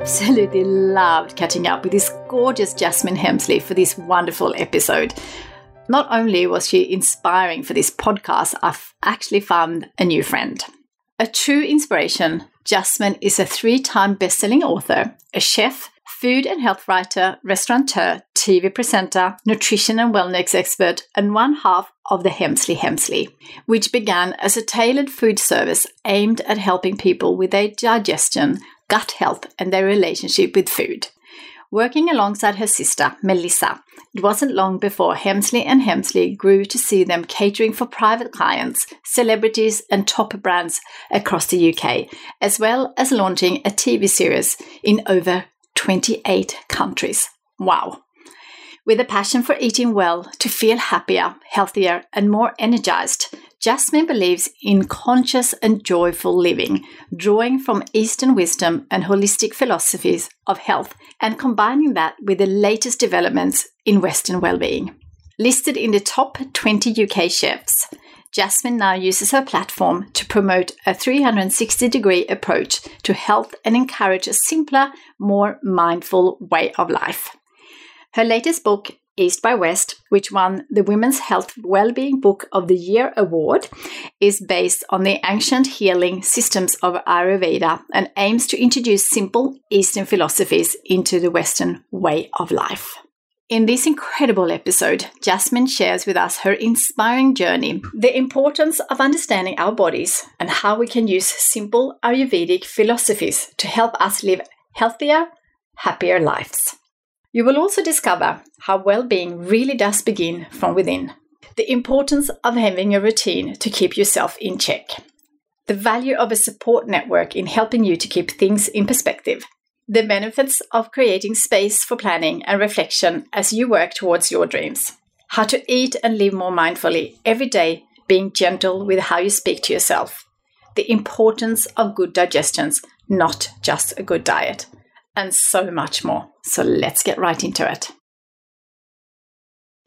Absolutely loved catching up with this gorgeous Jasmine Hemsley for this wonderful episode. Not only was she inspiring for this podcast, I've actually found a new friend. A true inspiration, Jasmine is a three time best-selling author, a chef, food and health writer, restaurateur, TV presenter, nutrition and wellness expert, and one half of the Hemsley Hemsley, which began as a tailored food service aimed at helping people with their digestion, gut health, and their relationship with food. Working alongside her sister, Melissa, it wasn't long before Hemsley and Hemsley grew to see them catering for private clients, celebrities, and top brands across the UK, as well as launching a TV series in over 28 countries. Wow! With a passion for eating well to feel happier, healthier, and more energized, Jasmine believes in conscious and joyful living, drawing from Eastern wisdom and holistic philosophies of health and combining that with the latest developments in Western well-being. Listed in the top 20 UK chefs, Jasmine now uses her platform to promote a 360 degree approach to health and encourage a simpler, more mindful way of life. Her latest book, East by West, which won the Women's Health Wellbeing Book of the Year award, is based on the ancient healing systems of Ayurveda and aims to introduce simple Eastern philosophies into the Western way of life. In this incredible episode, Jasmine shares with us her inspiring journey, the importance of understanding our bodies, and how we can use simple Ayurvedic philosophies to help us live healthier, happier lives. You will also discover how well being really does begin from within, the importance of having a routine to keep yourself in check, the value of a support network in helping you to keep things in perspective, the benefits of creating space for planning and reflection as you work towards your dreams, how to eat and live more mindfully every day, being gentle with how you speak to yourself, the importance of good digestions, not just a good diet and so much more. So let's get right into it.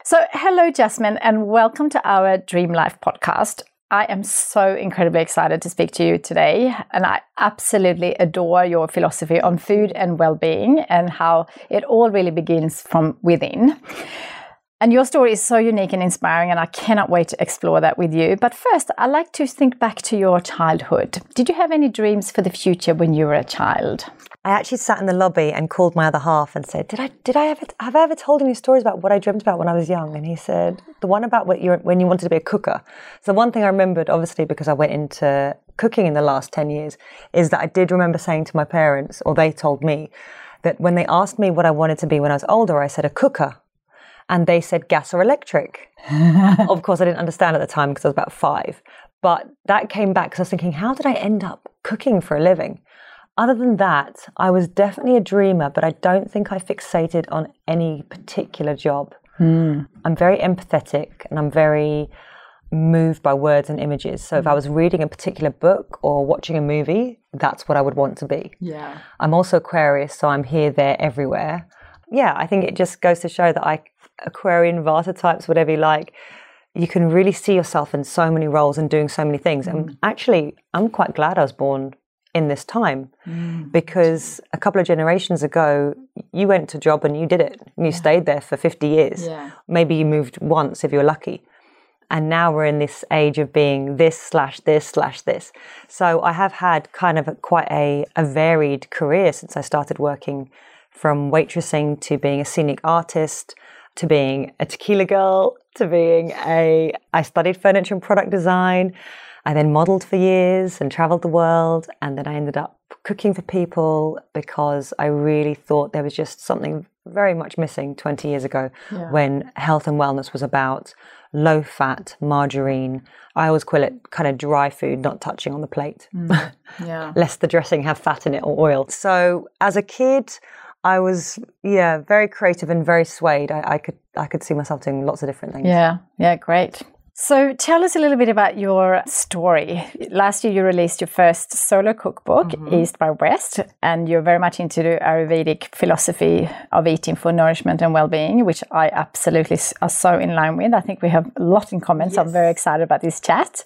So, hello, Jasmine, and welcome to our Dream Life podcast. I am so incredibly excited to speak to you today, and I absolutely adore your philosophy on food and well being and how it all really begins from within. And your story is so unique and inspiring, and I cannot wait to explore that with you. But first, I'd like to think back to your childhood. Did you have any dreams for the future when you were a child? I actually sat in the lobby and called my other half and said, "Did I did I ever have I ever told him any stories about what I dreamt about when I was young?" And he said, "The one about what you when you wanted to be a cooker." So one thing I remembered, obviously, because I went into cooking in the last ten years, is that I did remember saying to my parents, or they told me, that when they asked me what I wanted to be when I was older, I said a cooker, and they said gas or electric. of course, I didn't understand at the time because I was about five. But that came back because I was thinking, how did I end up cooking for a living? Other than that, I was definitely a dreamer, but I don't think I fixated on any particular job. Mm. I'm very empathetic and I'm very moved by words and images. So if I hmm. was reading a particular book or watching a movie, that's what I would want to be. Yeah. I'm also Aquarius, so I'm here, there, everywhere. Yeah, I think it just goes to show that I, Aquarian, Vata types, whatever you like, you can really see yourself in so many roles and doing so many things. And actually, I'm quite glad I was born in this time mm. because a couple of generations ago, you went to job and you did it. And you stayed there for 50 years. Yeah. Maybe you moved once if you were lucky. And now we're in this age of being this slash this slash this. So I have had kind of a, quite a, a varied career since I started working from waitressing to being a scenic artist to being a tequila girl to being a I studied furniture and product design. I then modeled for years and traveled the world and then I ended up cooking for people because I really thought there was just something very much missing 20 years ago when health and wellness was about low fat, margarine. I always call it kind of dry food, not touching on the plate, mm. Yeah. lest the dressing have fat in it or oil. So as a kid, I was yeah very creative and very swayed. I, I could I could see myself doing lots of different things. Yeah, yeah, great. So tell us a little bit about your story. Last year you released your first solo cookbook, mm-hmm. East by West, and you're very much into the Ayurvedic philosophy of eating for nourishment and well-being, which I absolutely are so in line with. I think we have a lot in common, so I'm very excited about this chat.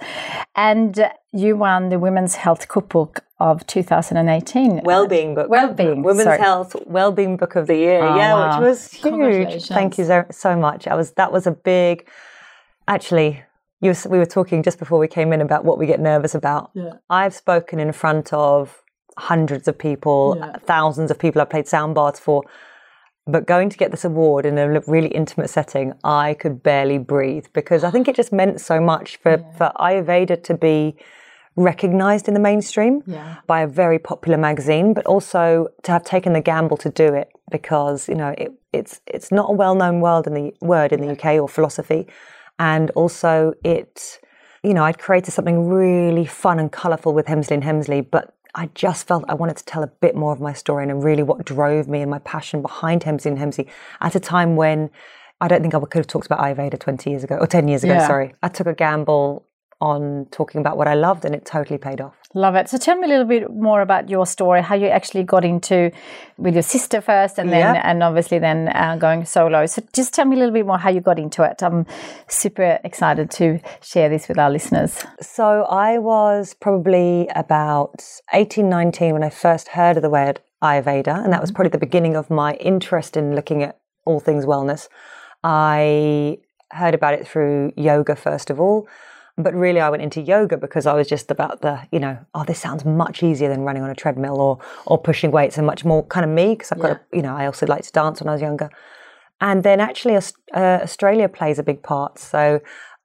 And you won the Women's Health Cookbook of 2018. Well-being book. Well-being, Women's sorry. Health Well-being Book of the Year. Oh, yeah, wow. which ah, was huge. Thank you so, so much. I was that was a big. Actually, you were, we were talking just before we came in about what we get nervous about. Yeah. I've spoken in front of hundreds of people, Yeah. Uh, thousands of people. I've played sound baths for. But going to get this award in a really intimate setting, I could barely breathe because I think it just meant so much for, for Ayurveda to be recognized in the mainstream Yeah. by a very popular magazine, but also to have taken the gamble to do it because you know it, it's it's not a well-known word in the word in the UK or philosophy, and also it, you know, I'd created something really fun and colourful with Hemsley and Hemsley, but I just felt I wanted to tell a bit more of my story and really what drove me and my passion behind Hemsley and Hemsley at a time when I don't think I could have talked about Ayurveda 20 years ago or 10 years ago, Yeah. sorry. I took a gamble on talking about what I loved and it totally paid off. Love it. So tell me a little bit more about your story, how you actually got into with your sister first, and then Yeah. and obviously then uh, going solo. So just tell me a little bit more how you got into it. I'm super excited to share this with our listeners. So I was probably about 18, 19 when I first heard of the word Ayurveda, and that was probably the beginning of my interest in looking at all things wellness. I heard about it through yoga first of all, but really I went into yoga because I was just about the, you know, oh, this sounds much easier than running on a treadmill or or pushing weights and much more kind of me because I've got, a, you know, I also liked to dance when I was younger. And then actually, uh, Australia plays a big part. So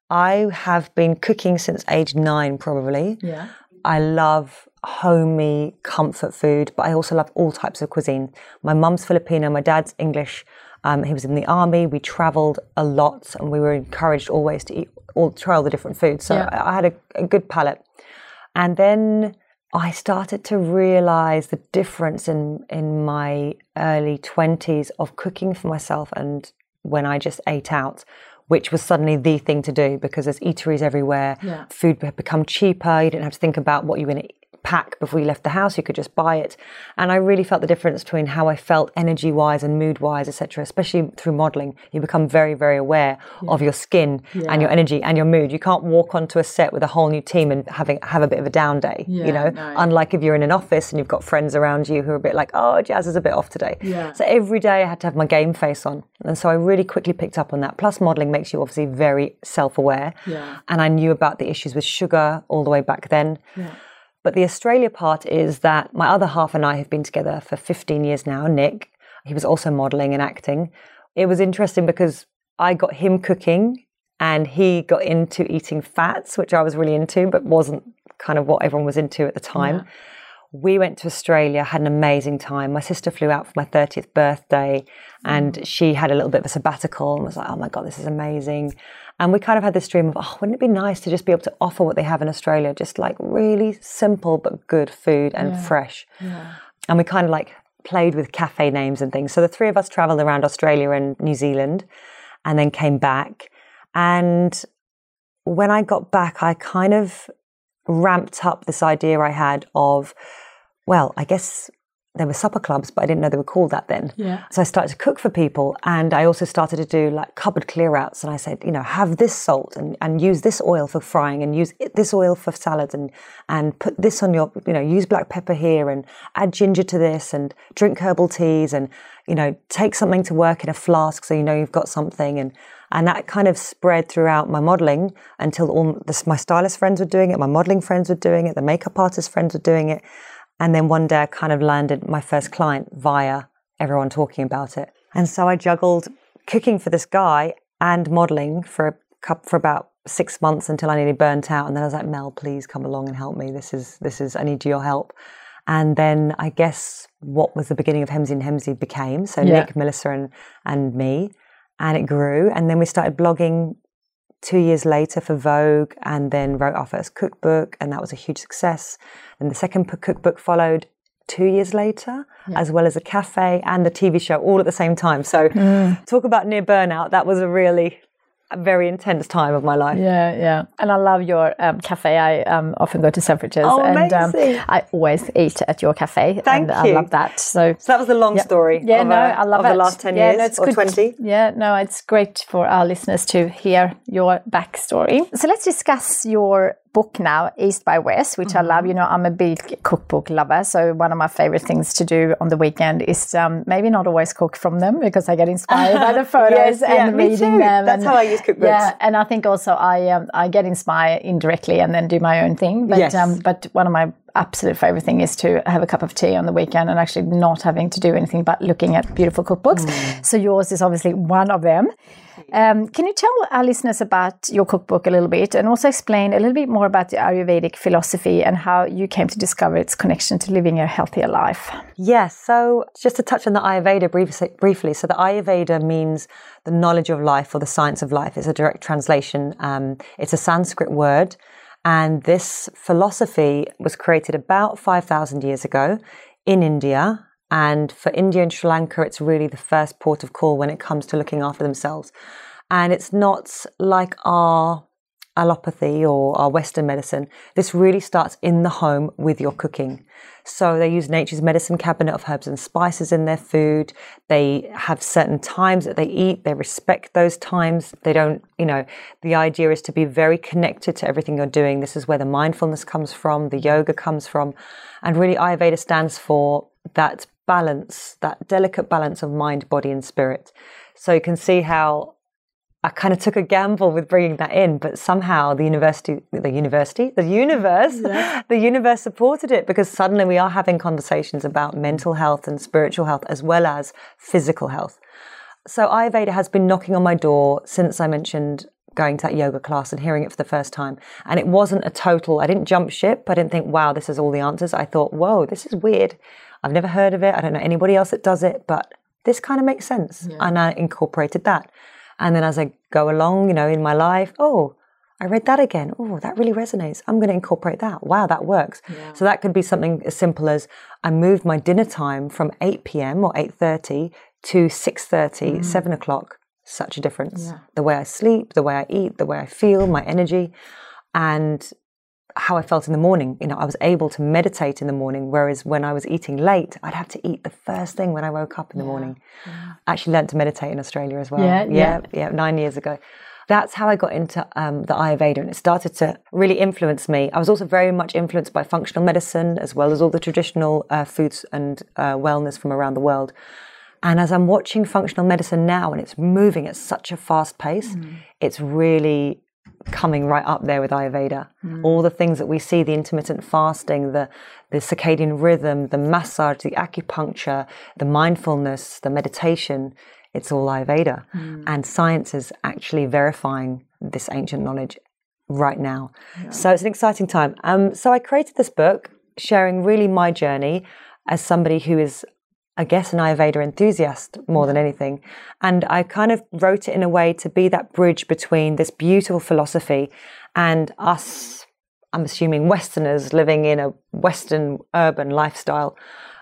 I have been cooking since age nine, probably. Yeah. I love homey comfort food, but I also love all types of cuisine. My mum's Filipino, my dad's English. Um, he was in the army. We travelled a lot, and we were encouraged always to eat all try all the different foods. So Yeah. I, I had a, a good palate. And then I started to realize the difference in in my early twenties of cooking for myself and when I just ate out, which was suddenly the thing to do because there's eateries everywhere. Yeah. Food had become cheaper. You didn't have to think about what you were going to pack before you left the house. You could just buy it. And I really felt the difference between how I felt energy wise and mood wise, etc. Especially through modeling, you become very, very aware of your skin and your energy and your mood. You can't walk onto a set with a whole new team and having have a bit of a down day. Yeah, you know, no. unlike if you're in an office and you've got friends around you who are a bit like, oh, Jazz is a bit off today. Yeah. So every day I had to have my game face on. And so I really quickly picked up on that. Plus, modeling makes you obviously very self aware. Yeah. And I knew about the issues with sugar all the way back then. But the Australia part is that my other half and I have been together for 15 years now, Nick. He was also modeling and acting. It was interesting because I got him cooking and he got into eating fats, which I was really into, but wasn't kind of what everyone was into at the time. We went to Australia, had an amazing time. My sister flew out for my 30th birthday and mm. she had a little bit of a sabbatical and was like, oh my God, this is amazing. And we kind of had this dream of, oh, wouldn't it be nice to just be able to offer what they have in Australia? Just like really simple but good food and fresh. And we kind of like played with cafe names and things. So the three of us traveled around Australia and New Zealand and then came back. And when I got back, I kind of ramped up this idea I had of well, I guess there were supper clubs, but I didn't know they were called that then. Yeah. So I started to cook for people and I also started to do like cupboard clear outs. And I said, you know, have this salt and, and use this oil for frying and use this oil for salads and, and put this on your, you know, use black pepper here and add ginger to this and drink herbal teas and, you know, take something to work in a flask so you know you've got something. And, and that kind of spread throughout my modeling until all this, my stylist friends were doing it, my modeling friends were doing it, the makeup artist friends were doing it. And then one day I kind of landed my first client via everyone talking about it. And so I juggled cooking for this guy and modeling for a cup for about six months until I nearly burnt out. And then I was like, Mel, please come along and help me. This is this is I need your help. And then I guess what was the beginning of Hemsley and Hemsley became so Yeah. Nick, Melissa, and and me, and it grew. And then we started blogging two years later for Vogue and then wrote our first cookbook, and that was a huge success. And the second cookbook followed two years later, as well as a cafe and the TV show all at the same time. So, mm. talk about near burnout. That was a really very intense time of my life. Yeah, yeah. And I love your um, cafe. I um, often go to Selfridges Oh, and um. I always eat at your cafe. Thank and I love that. So So that was the long story. Yeah, of, no, uh, I love it. the last ten yeah, years no, it's or good. twenty. Yeah, no, it's great for our listeners to hear your backstory. So let's discuss your book now, East by West, which I Mm-hmm. love. You know, I'm a big cookbook lover, so one of my favorite things to do on the weekend is um, maybe not always cook from them because I get inspired by the photos Yes, yeah, and me reading them. That's and- how I use cookbooks. Yeah, and I think also I um, I get inspired indirectly and then do my own thing. But Yes. um, but one of my absolute favorite thing is to have a cup of tea on the weekend and actually not having to do anything but looking at beautiful cookbooks. Mm. So yours is obviously one of them. Um, can you tell our listeners about your cookbook a little bit and also explain a little bit more about the Ayurvedic philosophy and how you came to discover its connection to living a healthier life? Yes. So just to touch on the Ayurveda brief, briefly. So the Ayurveda means the knowledge of life or the science of life. It's a direct translation. Um, it's a Sanskrit word. And this philosophy was created about 5,000 years ago in India. And for India and Sri Lanka, it's really the first port of call when it comes to looking after themselves. And it's not like our allopathy or our Western medicine. This really starts in the home with your cooking. So they use nature's medicine cabinet of herbs and spices in their food. They have certain times that they eat. They respect those times. They don't, you know, the idea is to be very connected to everything you're doing. This is where the mindfulness comes from, the yoga comes from. And really, Ayurveda stands for that balance, that delicate balance of mind, body, and spirit. So you can see how I kind of took a gamble with bringing that in, but somehow the university, the university, the universe, the universe supported it because suddenly we are having conversations about mental health and spiritual health as well as physical health. So Ayurveda has been knocking on my door since I mentioned going to that yoga class and hearing it for the first time. And it wasn't a total, I didn't jump ship. I didn't think, wow, this is all the answers. I thought, whoa, this is weird. I've never heard of it. I don't know anybody else that does it, but this kind of makes sense. And I incorporated that. And then as I go along, you know, in my life, oh, I read that again. Oh, that really resonates. I'm going to incorporate that. Wow, that works. So that could be something as simple as I moved my dinner time from 8 p.m. or 8.30 to 6.30, mm. 7 o'clock. Such a difference. The way I sleep, the way I eat, the way I feel, my energy, and how I felt in the morning. You know, I was able to meditate in the morning, whereas when I was eating late, I'd have to eat the first thing when I woke up in the morning. I actually learned to meditate in Australia as well. Yeah, yeah, yeah, nine years ago. That's how I got into um, the Ayurveda, and it started to really influence me. I was also very much influenced by functional medicine, as well as all the traditional uh, foods and uh, wellness from around the world. And as I'm watching functional medicine now, and it's moving at such a fast pace, it's really coming right up there with Ayurveda. All the things that we see, the intermittent fasting, the, the circadian rhythm, the massage, the acupuncture, the mindfulness, the meditation, it's all Ayurveda. And science is actually verifying this ancient knowledge right now. So it's an exciting time. Um, so I created this book sharing really my journey as somebody who is I guess, an Ayurveda enthusiast more than anything. And I kind of wrote it in a way to be that bridge between this beautiful philosophy and us, I'm assuming, Westerners living in a Western urban lifestyle.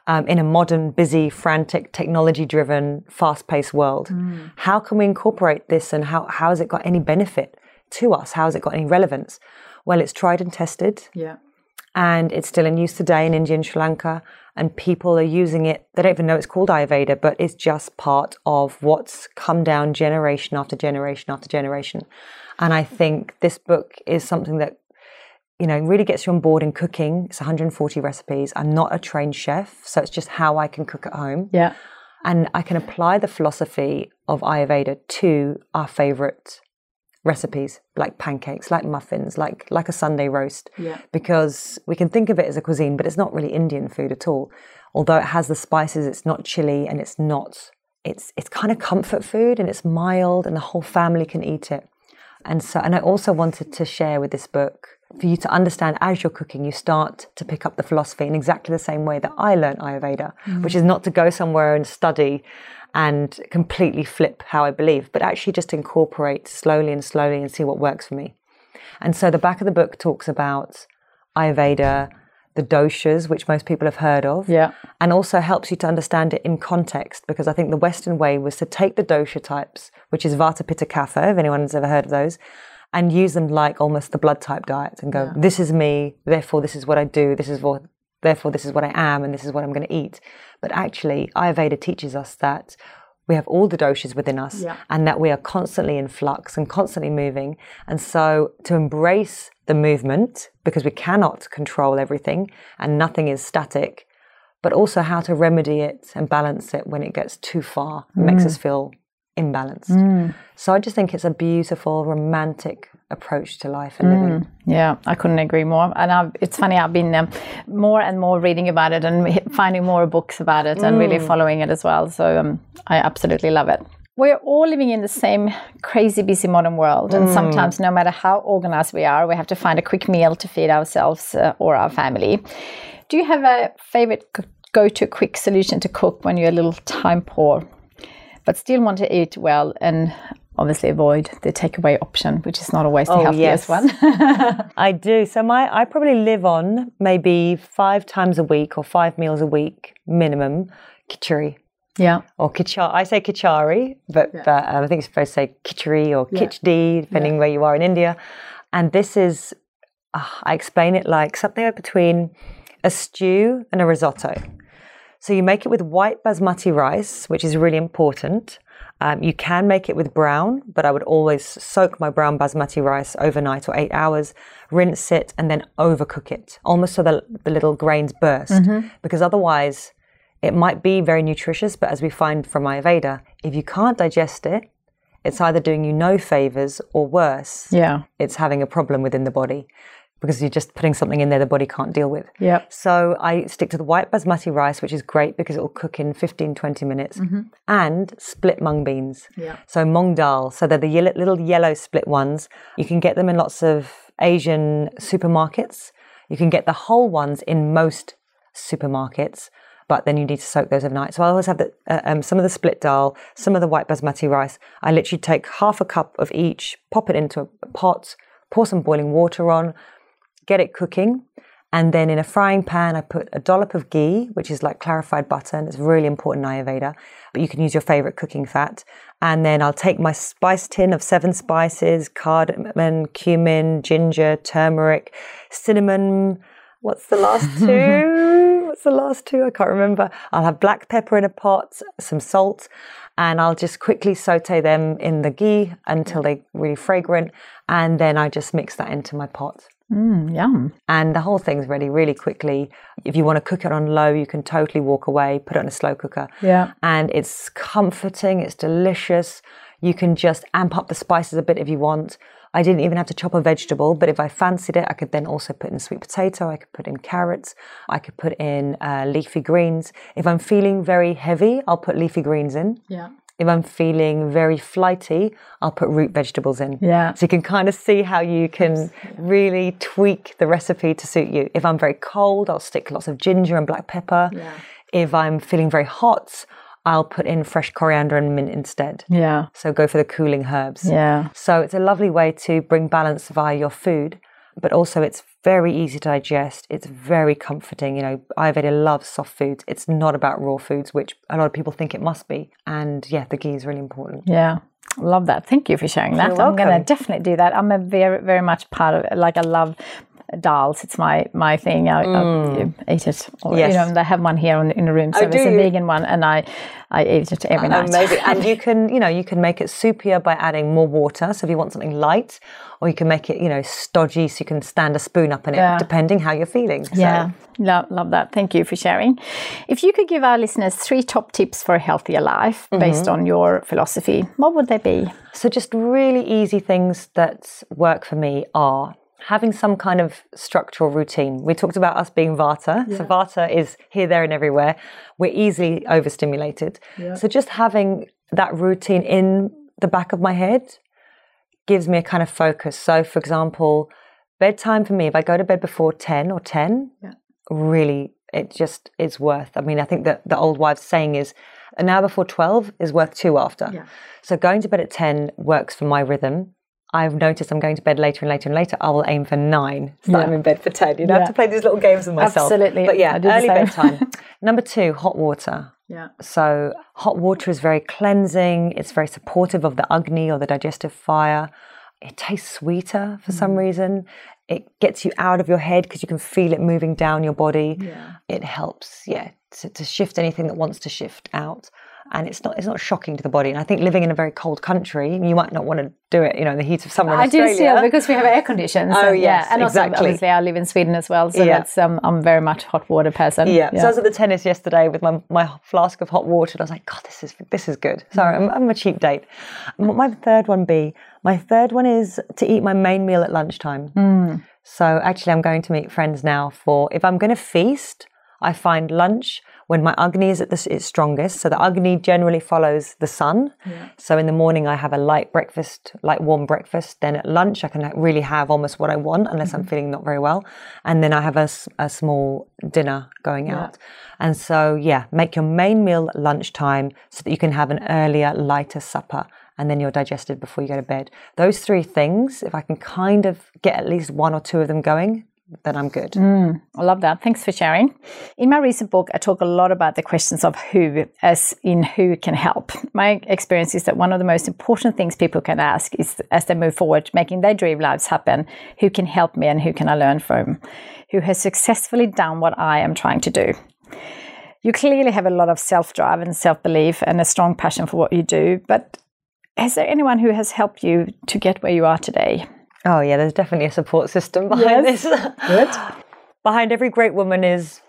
Um, in a modern, busy, frantic, technology driven, fast paced world. How can we incorporate this and how, how has it got any benefit to us? How has it got any relevance? Well, it's tried and tested Yeah. And it's still in use today in India and Sri Lanka. And people are using it. They don't even know it's called Ayurveda, but it's just part of what's come down generation after generation after generation. And I think this book is something that you know, really gets you on board in cooking. It's 140 recipes. I'm not a trained chef, so it's just how I can cook at home. Yeah. And I can apply the philosophy of Ayurveda to our favorite recipes, like pancakes, like muffins, like like a Sunday roast. Yeah. Because we can think of it as a cuisine, but it's not really Indian food at all. Although it has the spices, it's not chili and it's not it's it's kind of comfort food and it's mild and the whole family can eat it. And so and I also wanted to share with this book for you to understand as you're cooking, you start to pick up the philosophy in exactly the same way that I learned Ayurveda, mm. which is not to go somewhere and study and completely flip how I believe, but actually just incorporate slowly and slowly and see what works for me. And so the back of the book talks about Ayurveda, the doshas, which most people have heard of, yeah. and also helps you to understand it in context because I think the Western way was to take the dosha types, which is Vata, Pitta, Kapha, if anyone's ever heard of those, and use them like almost the blood type diet and go, yeah. this is me, therefore this is what I do, this is what, therefore this is what I am, and this is what I'm going to eat. But actually, Ayurveda teaches us that we have all the doshas within us yeah. and that we are constantly in flux and constantly moving. And so to embrace the movement, because we cannot control everything and nothing is static, but also how to remedy it and balance it when it gets too far, mm. makes us feel imbalanced. Mm. So I just think it's a beautiful, romantic approach to life and living. Mm, yeah, I couldn't agree more. And I've, it's funny, I've been um, more and more reading about it and finding more books about it mm. and really mm. following it as well. So um, I absolutely love it. We're all living in the same crazy, busy modern world. And mm. sometimes, no matter how organized we are, we have to find a quick meal to feed ourselves uh, or our family. Do you have a favorite go to quick solution to cook when you're a little time poor? but still want to eat well and obviously avoid the takeaway option, which is not always the oh, healthiest yes. one. I do. So my I probably live on maybe five times a week or five meals a week minimum khichdi. Yeah. Or kichari. I say kichari, but, yeah. but um, I think it's supposed to say khichdi or yeah. depending yeah. where you are in India. And this is, uh, I explain it like something between a stew and a risotto. So you make it with white basmati rice, which is really important. Um, you can make it with brown, but I would always soak my brown basmati rice overnight or eight hours, rinse it, and then overcook it, almost so the, the little grains burst. Mm-hmm. Because otherwise, it might be very nutritious, but as we find from Ayurveda, if you can't digest it, it's either doing you no favors or worse. Yeah. It's having a problem within the body because you're just putting something in there the body can't deal with. Yeah. So I stick to the white basmati rice, which is great because it will cook in 15, 20 minutes, mm-hmm. and split mung beans. Yeah. So mung dal. So they're the ye- little yellow split ones. You can get them in lots of Asian supermarkets. You can get the whole ones in most supermarkets. But then you need to soak those overnight. So I always have the, uh, um, some of the split dal, some of the white basmati rice. I literally take half a cup of each, pop it into a pot, pour some boiling water on, get it cooking. And then in a frying pan, I put a dollop of ghee, which is like clarified butter, and it's really important in Ayurveda. But you can use your favorite cooking fat. And then I'll take my spice tin of seven spices cardamom, cumin, ginger, turmeric, cinnamon. What's the last two? What's the last two? I can't remember. I'll have black pepper in a pot, some salt, and I'll just quickly saute them in the ghee until mm. they're really fragrant. And then I just mix that into my pot. Mm, yum. And the whole thing's ready really quickly. If you want to cook it on low, you can totally walk away, put it on a slow cooker. Yeah. And it's comforting, it's delicious. You can just amp up the spices a bit if you want. I didn't even have to chop a vegetable, but if I fancied it, I could then also put in sweet potato, I could put in carrots, I could put in uh, leafy greens. If I'm feeling very heavy, I'll put leafy greens in. Yeah. If I'm feeling very flighty, I'll put root vegetables in. Yeah. So you can kind of see how you can really tweak the recipe to suit you. If I'm very cold, I'll stick lots of ginger and black pepper. Yeah. If I'm feeling very hot, I'll put in fresh coriander and mint instead. Yeah. So go for the cooling herbs. Yeah. So it's a lovely way to bring balance via your food, but also it's very easy to digest. It's very comforting. You know, Ayurveda loves soft foods. It's not about raw foods, which a lot of people think it must be. And yeah, the ghee is really important. Yeah. Love that. Thank you for sharing that. I'm going to definitely do that. I'm a very, very much part of it. Like I love dals. It's my my thing. I, I eat it. Or, Yes. You know, they have one here in, in the room. So Oh, it's a vegan one, and I I eat it every night. Amazing. and you can, you know, you can make it soupier by adding more water. So if you want something light, or you can make it, you know, stodgy so you can stand a spoon up in it, Yeah. depending how you're feeling. So, Yeah, love, love that. Thank you for sharing. If you could give our listeners three top tips for a healthier life based Mm-hmm. on your philosophy, what would they be? So just really easy things that work for me are having some kind of structural routine. We talked about us being Vata. So Vata is here, there, and everywhere. We're easily overstimulated. So just having that routine in the back of my head gives me a kind of focus. So for example, bedtime for me, if I go to bed before 10 or 10, really it just is worth. I mean, I think that the old wives saying is an hour before 12 is worth two after. So going to bed at 10 works for my rhythm. I've noticed I'm going to bed later and later and later. I will aim for nine. So that I'm in bed for 10. You don't Yeah. have to play these little games with myself. Absolutely. But yeah, I early bedtime. Number two, hot water. Yeah. So hot water is very cleansing. It's very supportive of the agni or the digestive fire. It tastes sweeter for some mm. reason. It gets you out of your head because you can feel it moving down your body. It helps, yeah, to, to shift anything that wants to shift out. And it's not it's not shocking to the body. And I think living in a very cold country, you might not want to do it, you know, in the heat of summer in I do Australia. still because we have air conditions. Oh, and, yes, yeah. and also exactly. obviously I live in Sweden as well, so Yeah. that's um, I'm very much a hot water person. Yeah. So I was at the tennis yesterday with my, my flask of hot water, and I was like, God, this is this is good. Sorry, I'm, I'm a cheap date. What my third one be? My third one is to eat my main meal at lunchtime. So actually, I'm going to meet friends now for if I'm going to feast. I find lunch when my agni is at the, its strongest. So the agni generally follows the sun. So in the morning, I have a light breakfast, light warm breakfast. Then at lunch, I can really have almost what I want, unless I'm mm-hmm. feeling not very well. And then I have a small dinner going out. And so, yeah, make your main meal at lunchtime so that you can have an earlier, lighter supper. And then you're digested before you go to bed. Those three things, if I can kind of get at least one or two of them going, then I'm good. Mm, I love that. Thanks for sharing. In my recent book, I talk a lot about the questions of who, as in who can help. My experience is that one of the most important things people can ask is as they move forward, making their dream lives happen, who can help me and who can I learn from? Who has successfully done what I am trying to do? You clearly have a lot of self drive and self belief and a strong passion for what you do, but is there anyone who has helped you to get where you are today? Oh, yeah, there's definitely a support system behind Yes. this. Good. behind every great woman is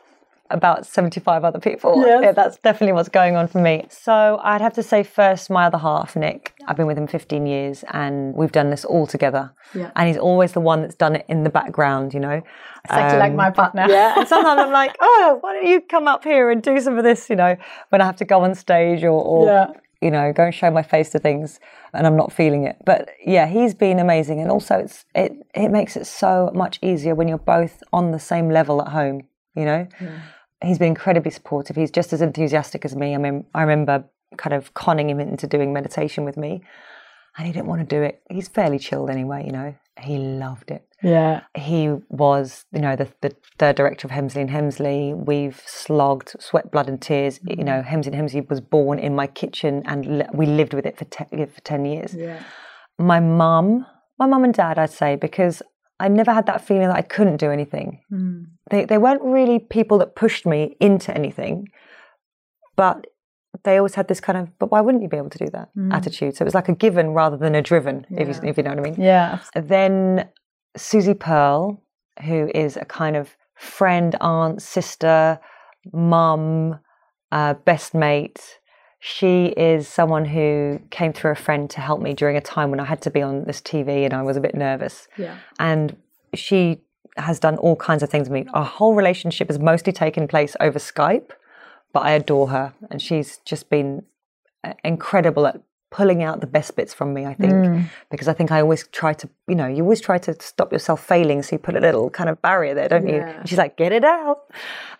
about 75 other people. Yes. Yeah, that's definitely what's going on for me. So I'd have to say first my other half, Nick. I've been with him 15 years and we've done this all together. Yeah. And he's always the one that's done it in the background, you know. Exactly like Um, my partner. yeah, and sometimes I'm like, oh, why don't you come up here and do some of this, you know, when I have to go on stage or, or Yeah. You know, go and show my face to things and I'm not feeling it. But yeah, he's been amazing. And also it's it it makes it so much easier when you're both on the same level at home, you know? He's been incredibly supportive. He's just as enthusiastic as me. I mean I remember kind of conning him into doing meditation with me. And he didn't want to do it. He's fairly chilled anyway, you know. He loved it Yeah. he was, you know, the, the third director of Hemsley and Hemsley. We've slogged sweat, blood, and tears. You know, mm-hmm. Hemsley and Hemsley was born in my kitchen, and we lived with it for te- for ten years. Yeah. My mum, my mum and dad, I'd say, because I never had that feeling that I couldn't do anything. Mm. They they weren't really people that pushed me into anything, but they always had this kind of, but why wouldn't you be able to do that mm. attitude? So it was like a given rather than a driven, if you if you know what I mean. Yeah. Then Susie Pearl, who is a kind of friend, aunt, sister, mum, uh, best mate. She is someone who came through a friend to help me during a time when I had to be on this TV and I was a bit nervous. Yeah. And she has done all kinds of things with me. Our whole relationship has mostly taken place over Skype, but I adore her. And she's just been uh, incredible at pulling out the best bits from me, I think, mm. because I think I always try to, you know, you always try to stop yourself failing. So you put a little kind of barrier there, don't you? And she's like, get it out.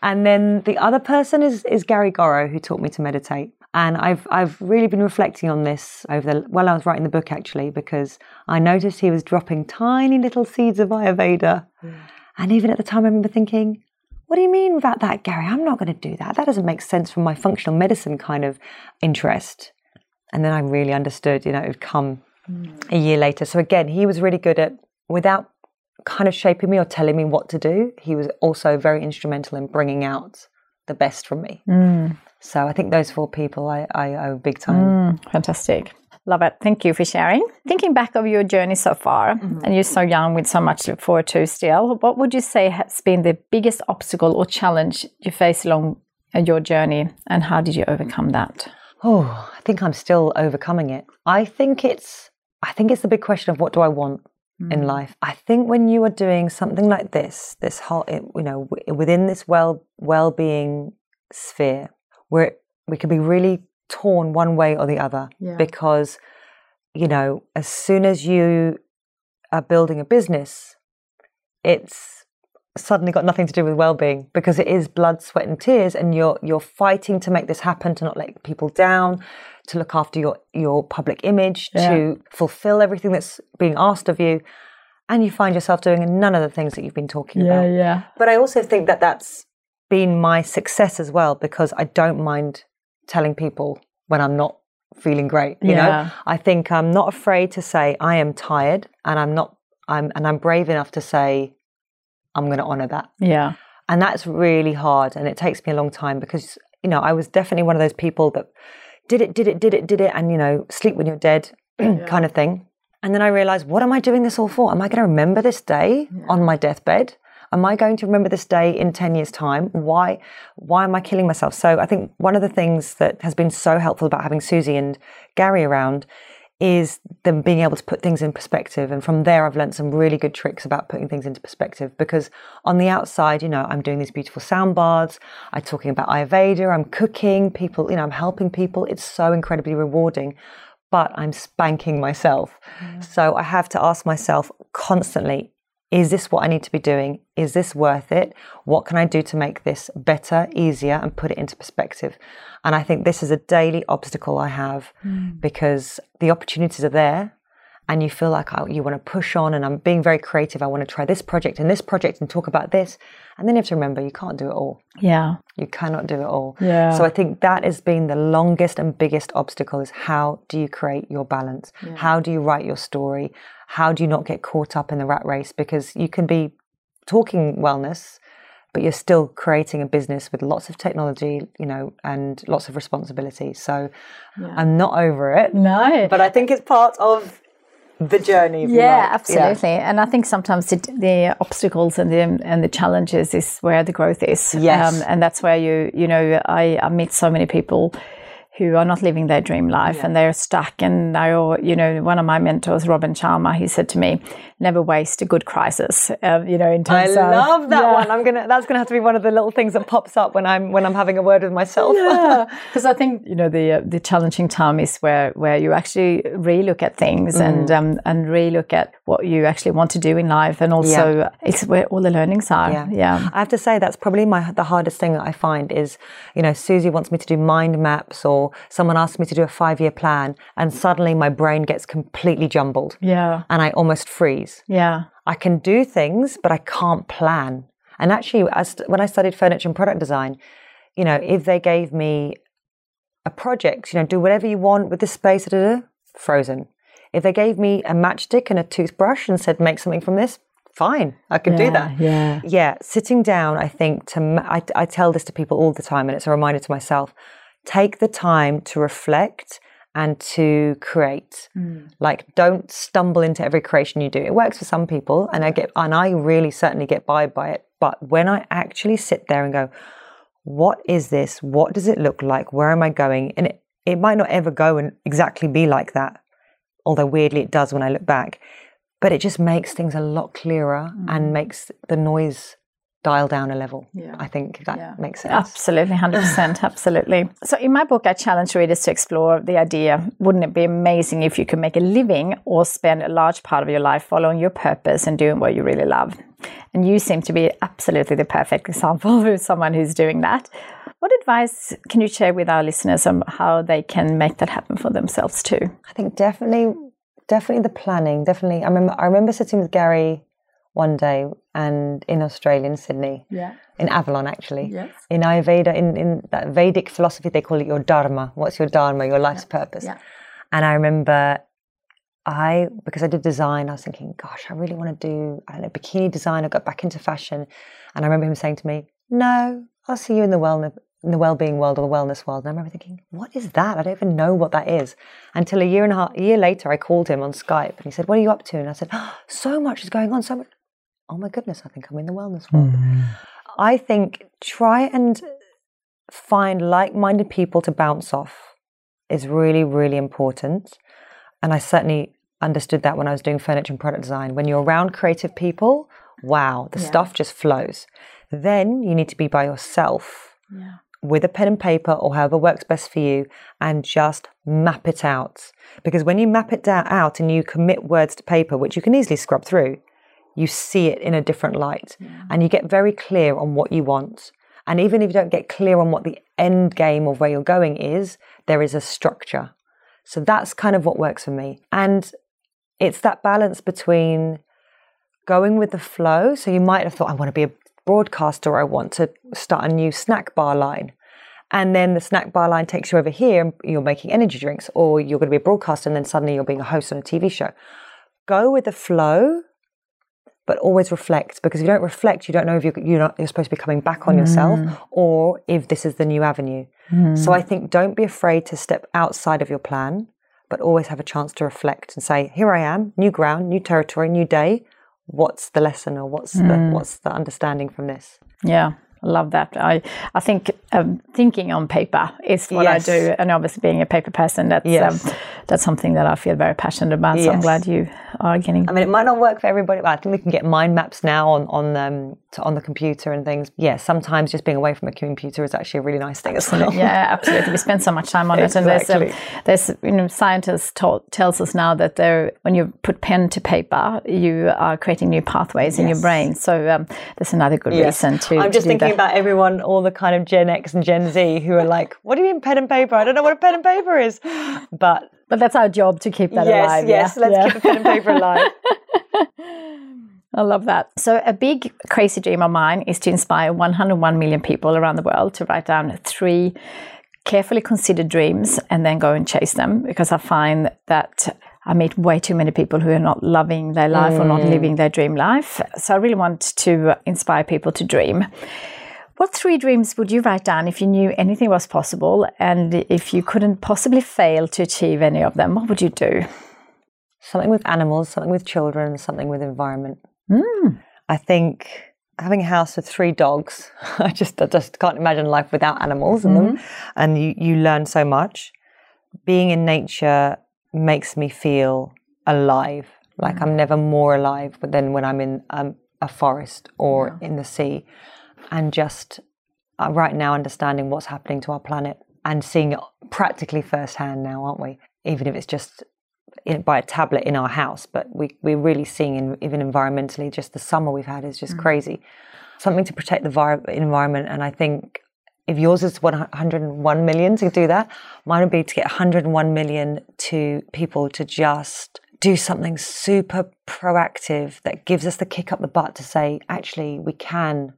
And then the other person is, is Gary Gorrow, who taught me to meditate. And I've, I've really been reflecting on this over the, well, I was writing the book actually, because I noticed he was dropping tiny little seeds of Ayurveda. Mm. And even at the time, I remember thinking, what do you mean about that, Gary? I'm not going to do that. That doesn't make sense from my functional medicine kind of interest. And then I really understood, you know, it would come mm. a year later. So again, he was really good at, without kind of shaping me or telling me what to do, he was also very instrumental in bringing out the best from me. Mm. So I think those four people I, I owe big time. Mm, fantastic. Love it. Thank you for sharing. Thinking back of your journey so far, mm-hmm. and you're so young with so much to look forward to still, what would you say has been the biggest obstacle or challenge you faced along your journey, and how did you overcome that? Oh, I think I'm still overcoming it. I think it's I think it's the big question of what do I want in hmm. life. I think when you are doing something like this, this whole you know within this well well-being sphere, where we can be really torn one way or the other Yeah. because you know as soon as you are building a business, it's suddenly got nothing to do with well-being because it is blood sweat and tears and you're you're fighting to make this happen to not let people down to look after your your public image to fulfill everything that's being asked of you and you find yourself doing none of the things that you've been talking about yeah. but i also think that that's been my success as well because i don't mind telling people when i'm not feeling great you Yeah. know i think i'm not afraid to say i am tired and i'm not i'm and i'm brave enough to say i'm going to honor that. Yeah. and that's really hard and it takes me a long time because you know i was definitely one of those people that did it did it did it did it and you know sleep when you're dead kind of thing. And then i realized what am i doing this all for? Am i going to remember this day on my deathbed? Am i going to remember this day in 10 years time? Why why am i killing myself? So i think one of the things that has been so helpful about having susie and gary around is them being able to put things in perspective. And from there, I've learned some really good tricks about putting things into perspective because on the outside, you know, I'm doing these beautiful sound baths, I'm talking about Ayurveda, I'm cooking people, you know, I'm helping people. It's so incredibly rewarding, but I'm spanking myself. So I have to ask myself constantly, is this what I need to be doing? Is this worth it? What can I do to make this better, easier, and put it into perspective? And I think this is a daily obstacle I have hmm. because the opportunities are there and you feel like oh, you want to push on and I'm being very creative. I want to try this project and this project and talk about this. And then you have to remember you can't do it all. Yeah. You cannot do it all. Yeah. So I think that has been the longest and biggest obstacle is how do you create your balance? How do you write your story? How do you not get caught up in the rat race? Because you can be talking wellness, but you're still creating a business with lots of technology, you know, and lots of responsibility. So I'm not over it. No. But I think it's part of the journey. if you yeah, like. absolutely. And I think sometimes the, the obstacles and the and the challenges is where the growth is. Um, Yes. and that's where you you know I, I meet so many people who are not living their dream life and they're stuck. And I, you know, one of my mentors, Robin Sharma, he said to me, "Never waste a good crisis." Um, you know, in I of I love that Yeah. one. I'm gonna. That's gonna have to be one of the little things that pops up when I'm when I'm having a word with myself. because I think you know the uh, the challenging time is where where you actually relook at things and um, and relook at what you actually want to do in life, and also it's where all the learnings are. Yeah. yeah. I have to say that's probably my the hardest thing that I find is, you know, Susie wants me to do mind maps or someone asks me to do a five year plan and suddenly my brain gets completely jumbled Yeah. and I almost freeze. Yeah. I can do things, but I can't plan. And actually, as when I studied furniture and product design, you know, if they gave me a project, you know, do whatever you want with this space, da, da, da, frozen. If they gave me a matchstick and a toothbrush and said, make something from this, fine, I could do that. Yeah. Yeah, sitting down, I think to I, I tell this to people all the time, and it's a reminder to myself: take the time to reflect and to create. Mm. Like, don't stumble into every creation you do. It works for some people, and I get and I really certainly get by by it. But when I actually sit there and go, what is this? What does it look like? Where am I going? And it, it might not ever go and exactly be like that, although weirdly it does when I look back. But it just makes things a lot clearer and mm. makes the noise dial down a level. Yeah. I think if that Yeah. makes sense. Absolutely, 100%. absolutely. So, in my book, I challenge readers to explore the idea wouldn't it be amazing if you could make a living or spend a large part of your life following your purpose and doing what you really love? And you seem to be absolutely the perfect example of someone who's doing that. What advice can you share with our listeners on how they can make that happen for themselves too? I think definitely, definitely the planning. Definitely, I remember. I remember sitting with Gary one day and in Australia, in Sydney, Yeah. in Avalon actually. Yes. In Ayurveda, in, in that Vedic philosophy, they call it your dharma. What's your dharma? Your life's purpose. Yeah. And I remember I, because I did design, I was thinking, gosh, I really want to do, I don't know, bikini design. I got back into fashion. And I remember him saying to me, no, I'll see you in the wellness, in the well-being world or the wellness world. And I remember thinking, what is that? I don't even know what that is. Until a year and a half, a year later, I called him on Skype and he said, what are you up to? And I said, oh, so much is going on. So much. Oh my goodness, I think I'm in the wellness world. Mm. I think try and find like-minded people to bounce off is really, really important. And I certainly understood that when I was doing furniture and product design. When you're around creative people, wow, the yeah. stuff just flows. Then you need to be by yourself yeah. with a pen and paper or however works best for you and just map it out. Because when you map it down, out and you commit words to paper, which you can easily scrub through, you see it in a different light yeah. and you get very clear on what you want. And even if you don't get clear on what the end game of where you're going is, there is a structure. So that's kind of what works for me. And it's that balance between going with the flow. So you might have thought, I want to be a broadcaster, I want to start a new snack bar line. And then the snack bar line takes you over here and you're making energy drinks, or you're going to be a broadcaster and then suddenly you're being a host on a TV show. Go with the flow, but always reflect because if you don't reflect, you don't know if you're, you're, not, you're supposed to be coming back on mm. yourself or if this is the new avenue. Mm. So I think don't be afraid to step outside of your plan, but always have a chance to reflect and say, here I am, new ground, new territory, new day. What's the lesson or what's mm. the what's the understanding from this? Yeah. I love that. I I think um, thinking on paper is what yes. I do, and obviously being a paper person, that's yes. um, that's something that I feel very passionate about. So yes. I'm glad you are getting. I mean, it might not work for everybody, but I think we can get mind maps now on on um, on the computer and things. Yeah, sometimes just being away from a computer is actually a really nice thing absolutely. as well. Yeah, absolutely. We spend so much time on it, and there's um, there's you know scientists tells us now that there when you put pen to paper, you are creating new pathways in your brain. So um, there's another good reason to. I'm just to thinking about everyone, all the kind of Gen X and Gen Z who are like, "What do you mean pen and paper? I don't know what a pen and paper is," but but that's our job to keep that yes, alive. Yes, yeah? let's yeah. keep the pen and paper alive. I love that. So, a big crazy dream of mine is to inspire 101 million people around the world to write down three carefully considered dreams and then go and chase them because I find that I meet way too many people who are not loving their life mm. or not mm. living their dream life. So I really want to inspire people to dream. What three dreams would you write down if you knew anything was possible and if you couldn't possibly fail to achieve any of them? What would you do? Something with animals, something with children, something with environment. Mm. I think having a house with three dogs, I just I just can't imagine life without animals in mm-hmm. them, and you you learn so much. Being in nature makes me feel alive. Like mm. I'm never more alive than when I'm in um, a forest or yeah. in the sea, and just uh, right now understanding what's happening to our planet and seeing it practically firsthand now, aren't we? Even if it's just in, by a tablet in our house, but we, we're really seeing, in, even environmentally, just the summer we've had is just mm. crazy. Something to protect the vi- environment. And I think if yours is 101 million to do that, mine would be to get 101 million to people to just do something super proactive that gives us the kick up the butt to say, actually, we can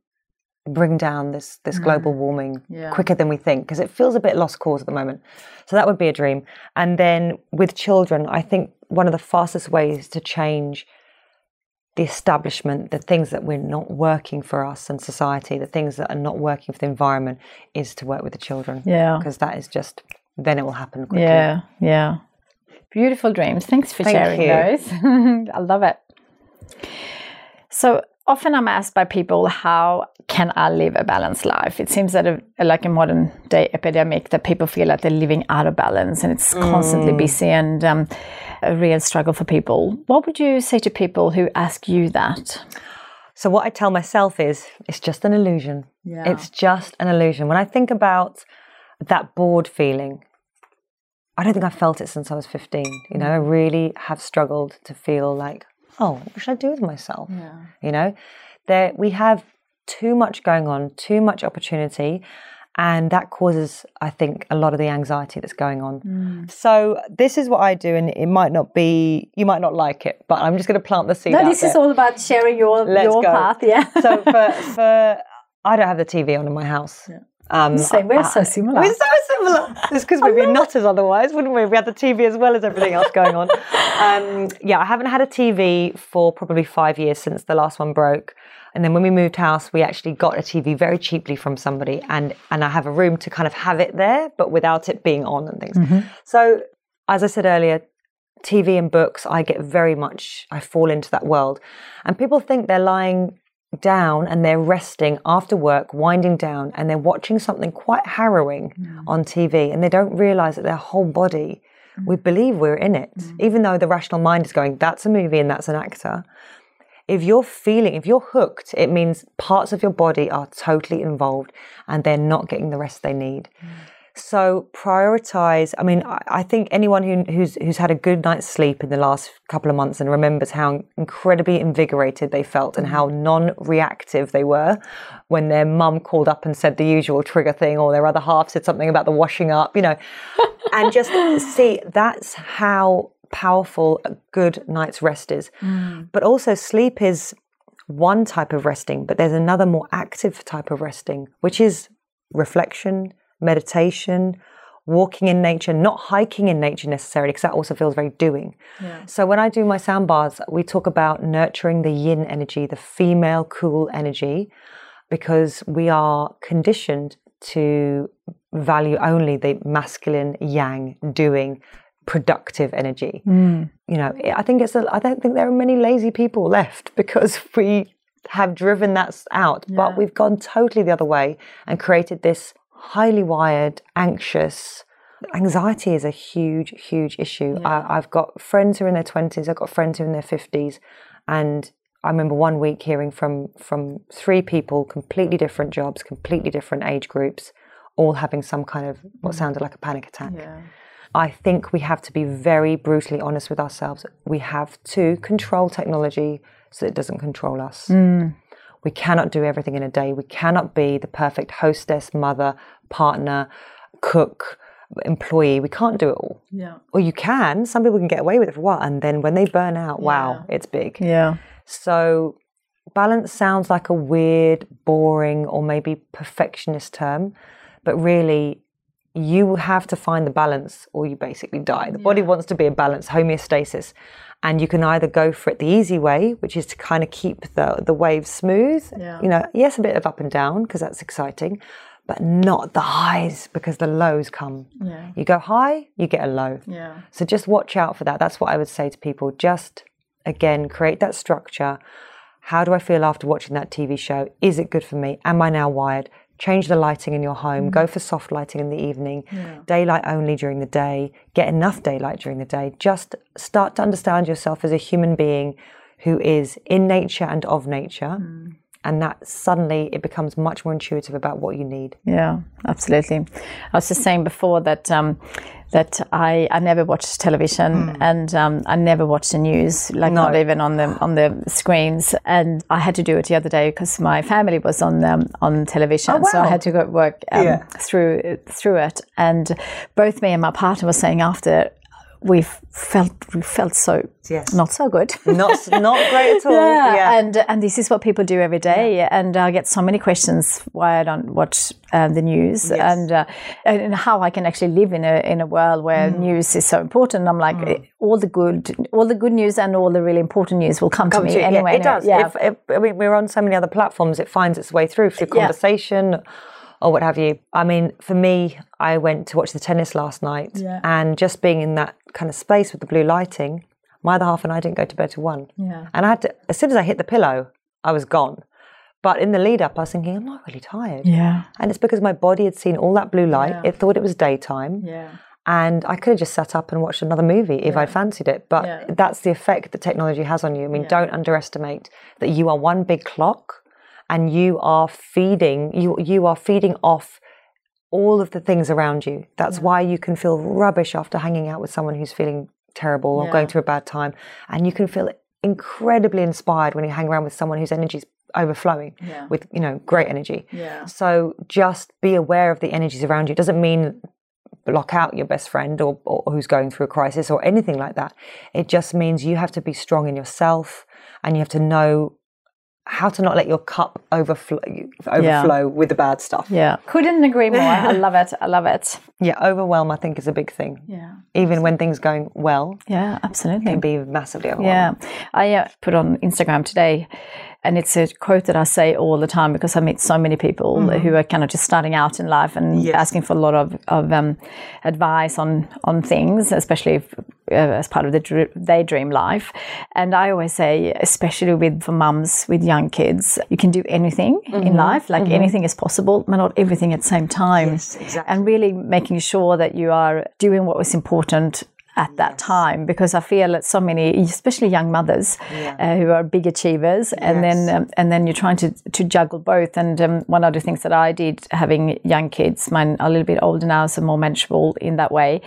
bring down this this mm. global warming yeah. quicker than we think because it feels a bit lost cause at the moment. So that would be a dream. And then with children, I think one of the fastest ways to change the establishment, the things that we're not working for us and society, the things that are not working for the environment, is to work with the children. Yeah, because that is just then it will happen quickly. Yeah, yeah. Beautiful dreams. Thanks for Thank sharing you. those. I love it. So often I'm asked by people, how can I live a balanced life? It seems that a, like a modern day epidemic that people feel like they're living out of balance and it's constantly mm. busy and um, a real struggle for people. What would you say to people who ask you that? So what I tell myself is it's just an illusion. Yeah. It's just an illusion. When I think about that bored feeling, I don't think I've felt it since I was 15. You know, I really have struggled to feel like oh, what should I do with myself? Yeah. You know, there we have too much going on, too much opportunity. And that causes, I think, a lot of the anxiety that's going on. Mm. So this is what I do, and it might not be, you might not like it, but I'm just going to plant the seed. No, this there. is all about sharing your Let's your go. path. Yeah. so for for I don't have the TV on in my house. Yeah. Um, Same, we're so similar. We're so similar. It's because we'd be nutters otherwise, wouldn't we? We had the TV as well as everything else going on. Um, yeah, I haven't had a TV for probably five years since the last one broke. And then when we moved house, we actually got a TV very cheaply from somebody, and and I have a room to kind of have it there, but without it being on and things. So, as I said earlier, TV and books, I get very much, I fall into that world. And people think they're lying down and they're resting after work, winding down, and they're watching something quite harrowing mm. on TV, and they don't realize that their whole body, mm. we believe we're in it, mm. even though the rational mind is going, that's a movie and that's an actor. If you're feeling, if you're hooked, it means parts of your body are totally involved and they're not getting the rest they need. So prioritize. I mean, I, I think anyone who, who's who's had a good night's sleep in the last couple of months and remembers how incredibly invigorated they felt and how mm-hmm. non-reactive they were when their mum called up and said the usual trigger thing, or their other half said something about the washing up, you know, and just see that's how powerful a good night's rest is. Mm. But also, sleep is one type of resting, but there's another more active type of resting, which is reflection, meditation, walking in nature, not hiking in nature necessarily, because that also feels very doing. So when I do my sound baths, we talk about nurturing the yin energy, the female cool energy, because we are conditioned to value only the masculine yang doing productive energy. Mm. You know, I think it's a, I don't think there are many lazy people left because we have driven that out, but we've gone totally the other way and created this highly wired, anxious. Anxiety is a huge, huge issue. I, I've got friends who are in their twenties. I've got friends who are in their fifties, and I remember one week hearing from from three people, completely different jobs, completely different age groups, all having some kind of what mm. sounded like a panic attack. I think we have to be very brutally honest with ourselves. We have to control technology so it doesn't control us. Mm. We cannot do everything in a day. We cannot be the perfect hostess, mother, partner, cook, employee. We can't do it all. Yeah. Or you can. Some people can get away with it for a while. And then when they burn out, wow, it's big. Yeah. So balance sounds like a weird, boring, or maybe perfectionist term, but really, you have to find the balance or you basically die. The body wants to be a balance, homeostasis. And you can either go for it the easy way, which is to kind of keep the, the waves smooth. Yeah. You know, yes, a bit of up and down because that's exciting, but not the highs because the lows come. Yeah. You go high, you get a low. Yeah. So just watch out for that. That's what I would say to people. Just again, create that structure. How do I feel after watching that TV show? Is it good for me? Am I now wired? Change the lighting in your home. Go for soft lighting in the evening. Daylight only during the day. Get enough daylight during the day. Just start to understand yourself as a human being who is in nature and of nature. And that suddenly it becomes much more intuitive about what you need. Yeah, absolutely. I was just saying before that um, that I, I never watched television and um, I never watched the news, like No. not even on the on the screens. And I had to do it the other day because my family was on um, on television, so I had to go work um, Yeah. through through it. And both me and my partner were saying after we felt we felt so Yes. not so good. Not not great at all. Yeah, Yeah. and and this is what people do every day, and I get so many questions why I don't watch um, the news, and uh, and how I can actually live in a in a world where Mm. news is so important. I'm like eh, all the good, all the good news and all the really important news will come, to me to- yeah, anyway. it does. Yeah, If, if, I mean, we're on so many other platforms, it finds its way through through Yeah. conversation or what have you. I mean, for me, I went to watch the tennis last night, Yeah. and just being in that kind of space with the blue lighting, my other half and I didn't go to bed till one. Yeah. And I had to, as soon as I hit the pillow, I was gone. But in the lead up, I was thinking, I'm not really tired. yeah, And it's because my body had seen all that blue light. Yeah. It thought it was daytime. yeah, And I could have just sat up and watched another movie if I'd fancied it. But Yeah. that's the effect that technology has on you. I mean, don't underestimate that you are one big clock and you are feeding you you are feeding off all of the things around you. That's why you can feel rubbish after hanging out with someone who's feeling terrible or Yeah. going through a bad time. And you can feel incredibly inspired when you hang around with someone whose energy is overflowing Yeah. with, you know, great energy. Yeah. So just be aware of the energies around you. It doesn't mean block out your best friend or, or who's going through a crisis or anything like that. It just means you have to be strong in yourself and you have to know how to not let your cup overflow overflow with the bad stuff. Yeah. Couldn't agree more. I love it. I love it. Yeah, overwhelm I think is a big thing. Yeah. Even when things going well, Yeah, absolutely. can be massively overwhelming. Yeah, I uh, put on Instagram today, and it's a quote that I say all the time because I meet so many people who are kind of just starting out in life and Yes. asking for a lot of, of um, advice on on things, especially if, uh, as part of the dr- they dream life. And I always say, especially with for mums with young kids, you can do anything in life. Like anything is possible, but not everything at the same time. Yes, exactly. And really making sure that you are doing what was important at that time because I feel that so many, especially young mothers, uh, who are big achievers, and Yes. then um, and then you're trying to to juggle both. And um, one of the things that I did having young kids, mine are a little bit older now, so more manageable in that way,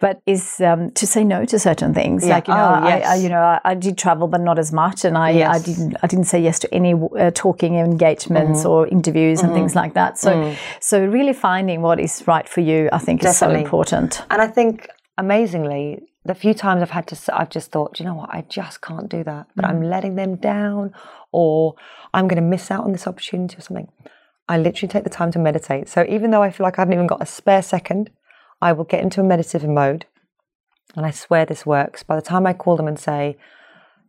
but is um, to say no to certain things. Yeah. Like you know, Oh, I, I you know I, I did travel, but not as much, and I I didn't I didn't say yes to any uh, talking engagements Mm-hmm. or interviews and things like that. So Mm. so really finding what is right for you, I think, is so important. And I think amazingly, the few times I've had to, I've just thought, you know what, I just can't do that, but I'm mm. letting them down, or I'm going to miss out on this opportunity or something. I literally take the time to meditate. So even though I feel like I haven't even got a spare second, I will get into a meditative mode. And I swear this works. By the time I call them and say,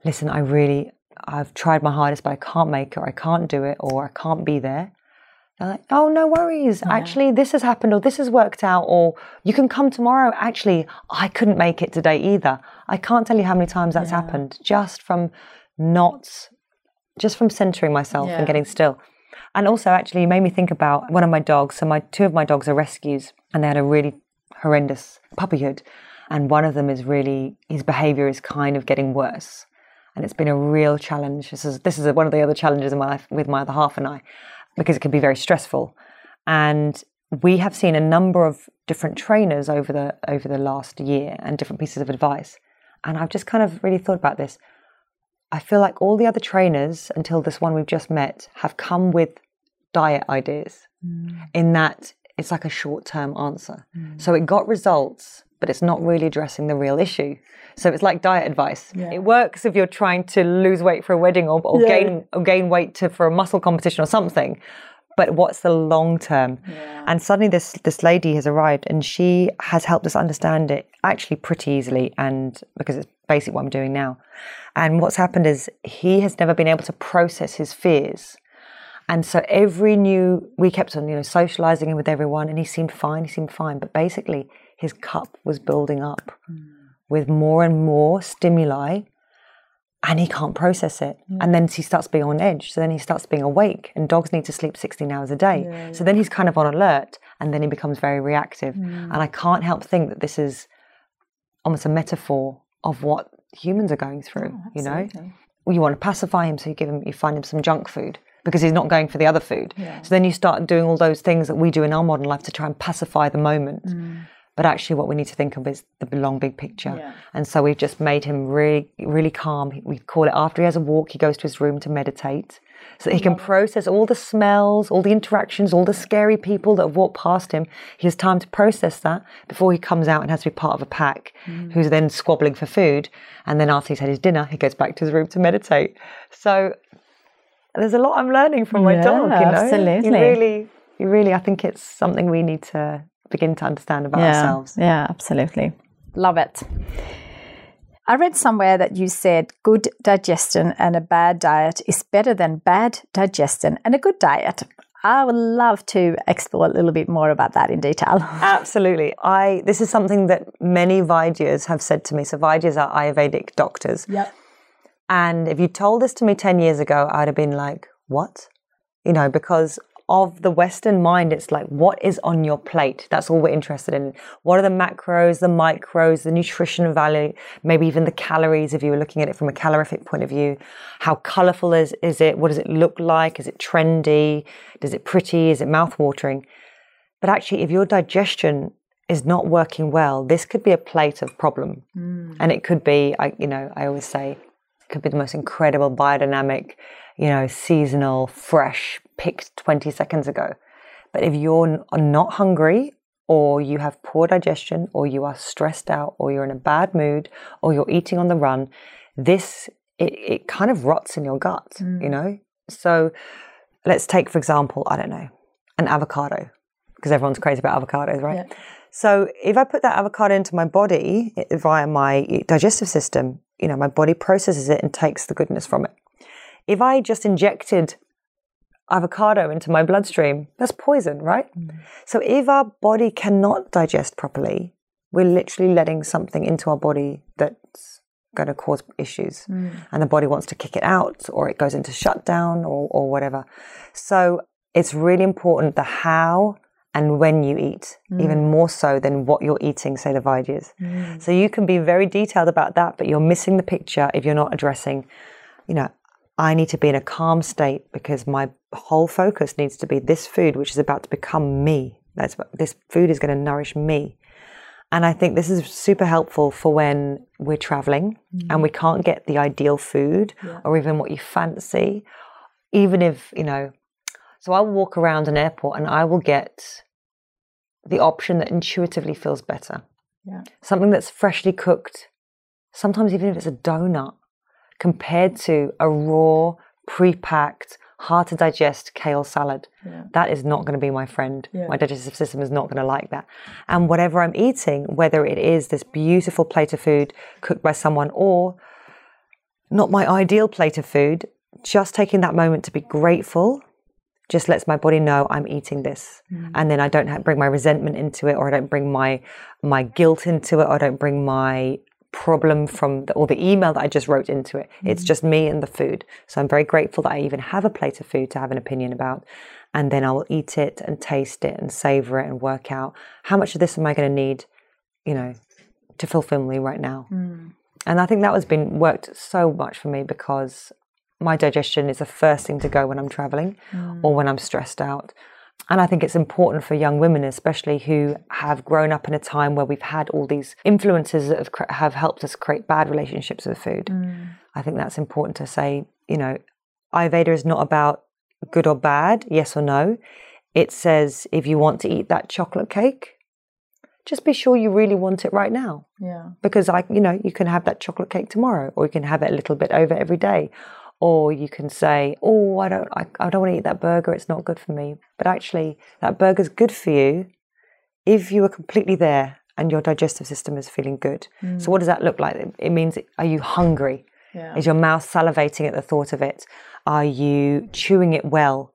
listen, I really, I've tried my hardest, but I can't make it, or I can't do it, or I can't be there. Like, oh, no worries. Actually, this has happened, or this has worked out, or you can come tomorrow. Actually, I couldn't make it today either. I can't tell you how many times that's happened just from not, just from centering myself Yeah. and getting still. And also, actually, you made me think about one of my dogs. So, my two of my dogs are rescues, and they had a really horrendous puppyhood. And one of them is really, his behavior is kind of getting worse. And it's been a real challenge. This is, this is one of the other challenges in my life with my other half and I, because it can be very stressful. And we have seen a number of different trainers over the over the last year and different pieces of advice. And I've just kind of really thought about this. I feel like all the other trainers until this one we've just met have come with diet ideas mm. in that it's like a short term answer. Mm. So it got results, but it's not really addressing the real issue. So it's like diet advice. It works if you're trying to lose weight for a wedding or, or gain or gain weight to, for a muscle competition or something. But what's the long term? And suddenly this this lady has arrived and she has helped us understand it actually pretty easily and because it's basically what I'm doing now. And what's happened is he has never been able to process his fears. And so every new, we kept on, you know, socializing him with everyone, and he seemed fine. He seemed fine, but basically his cup was building up mm. with more and more stimuli, and he can't process it. And then he starts being on edge. So then he starts being awake, and dogs need to sleep 16 hours a day. So then he's kind of on alert, and then he becomes very reactive. And I mm. can't help think that this is almost a metaphor of what humans are going through. Oh, you know, you want to pacify him, so you give him, you find him some junk food because he's not going for the other food. So then you start doing all those things that we do in our modern life to try and pacify the moment. Mm. But actually, what we need to think of is the long, big picture. And so we've just made him really, really calm. We call it after he has a walk, he goes to his room to meditate so that he can process all the smells, all the interactions, all the scary people that have walked past him. He has time to process that before he comes out and has to be part of a pack mm. who's then squabbling for food. And then after he's had his dinner, he goes back to his room to meditate. So there's a lot I'm learning from my Yeah, dog, you know? absolutely. You really, you really, I think it's something we need to begin to understand about yeah, ourselves. Yeah, absolutely. Love it. I read somewhere that you said good digestion and a bad diet is better than bad digestion and a good diet. I would love to explore a little bit more about that in detail. Absolutely. I this is something that many Vaidyas have said to me. So Vaidyas are Ayurvedic doctors. Yep. And if you told this to me 10 years ago, I'd have been like, what? You know, because of the Western mind, it's like, what is on your plate? That's all we're interested in. What are the macros, the micros, the nutrition value, maybe even the calories, if you were looking at it from a calorific point of view. How colorful is, is it? What does it look like? Is it trendy? Is it pretty? Is it mouth-watering? But actually, if your digestion is not working well, this could be a plate of problem. Hmm. And it could be, I, you know, I always say, it could be the most incredible biodynamic, you know, seasonal, fresh, picked 20 seconds ago. But if you're not hungry, or you have poor digestion, or you are stressed out, or you're in a bad mood, or you're eating on the run, this, it, it kind of rots in your gut, you mm. know? So let's take, for example, I don't know, an avocado, because everyone's crazy about avocados, right? Yeah. So if I put that avocado into my body via my digestive system, you know, my body processes it and takes the goodness from it. If I just injected avocado into my bloodstream, that's poison, right? Mm. So if our body cannot digest properly, we're literally letting something into our body that's going to cause issues. Mm. And the body wants to kick it out or it goes into shutdown or, or whatever. So it's really important the how and when you eat, mm. even more so than what you're eating, say the veggies. So you can be very detailed about that, but you're missing the picture if you're not addressing, you know, I need to be in a calm state because my whole focus needs to be this food, which is about to become me. That's what- this food is going to nourish me. And I think this is super helpful for when we're traveling and we mm. can't get the ideal food or even what you fancy, even if, you know, so I'll walk around an airport and I will get the option that intuitively feels better. Yeah. Something that's freshly cooked, sometimes even if it's a donut, compared to a raw, pre packed, hard to digest kale salad. Yeah. That is not going to be my friend. Yeah. My digestive system is not going to like that. And whatever I'm eating, whether it is this beautiful plate of food cooked by someone or not my ideal plate of food, just taking that moment to be grateful just lets my body know I'm eating this, mm. and then I don't have, bring my resentment into it, or I don't bring my my guilt into it, or I don't bring my problem from the, or the email that I just wrote into it. It's mm. just me and the food. So I'm very grateful that I even have a plate of food to have an opinion about, and then I will eat it and taste it and savor it and work out how much of this am I going to need, you know, to fulfill me right now. Mm. And I think that has been worked so much for me because my digestion is the first thing to go when I'm traveling or mm. when I'm stressed out. And I think it's important for young women, especially who have grown up in a time where we've had all these influences that have, have helped us create bad relationships with food. Mm. I think that's important to say, you know, Ayurveda is not about good or bad, yes or no. It says if you want to eat that chocolate cake, just be sure you really want it right now Yeah. because I, you know, you can have that chocolate cake tomorrow, or you can have it a little bit over every day, or you can say, "Oh, I don't, I, I don't want to eat that burger. It's not good for me." But actually, that burger's good for you if you are completely there and your digestive system is feeling good. So, mm. what does that look like? It- It means, are you hungry? Yeah. Is your mouth salivating at the thought of it? Are you chewing it well?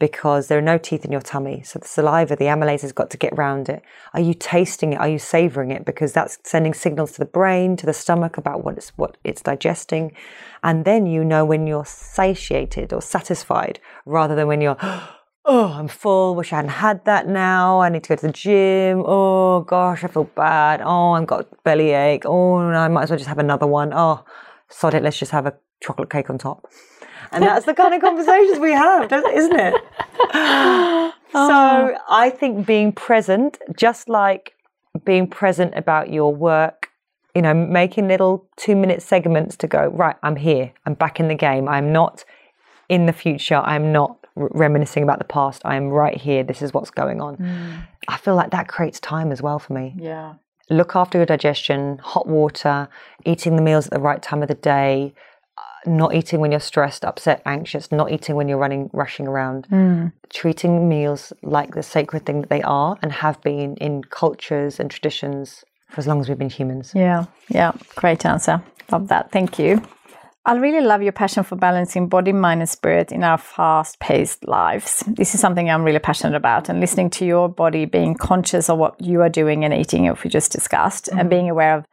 Because there are no teeth in your tummy. So the saliva, the amylase has got to get round it. Are you tasting it? Are you savoring it? Because that's sending signals to the brain, to the stomach about what it's, what it's digesting. And then you know when you're satiated or satisfied rather than when you're, oh, I'm full. Wish I hadn't had that now. I need to go to the gym. Oh gosh, I feel bad. Oh, I've got bellyache. Oh, I might as well just have another one. Oh, sod it. Let's just have a chocolate cake on top. And that's the kind of conversations we have, isn't it? So oh. I think being present, just like being present about your work, you know, making little two minute segments to go, right, I'm here, I'm back in the game, I'm not in the future, I'm not reminiscing about the past, I'm right here, this is what's going on. Mm. I feel like that creates time as well for me. Yeah. look after your digestion, hot water, eating the meals at the right time of the day, not eating when you're stressed, upset, anxious, not eating when you're running, rushing around, hmm. treating meals like the sacred thing that they are and have been in cultures and traditions for as long as we've been humans. Yeah, yeah, great answer. Love that. Thank you. I really love your passion for balancing body, mind, and spirit in our fast paced lives. This is something I'm really passionate about. And listening to your body, being conscious of what you are doing and eating, if we just discussed, and mm-hmm. being aware of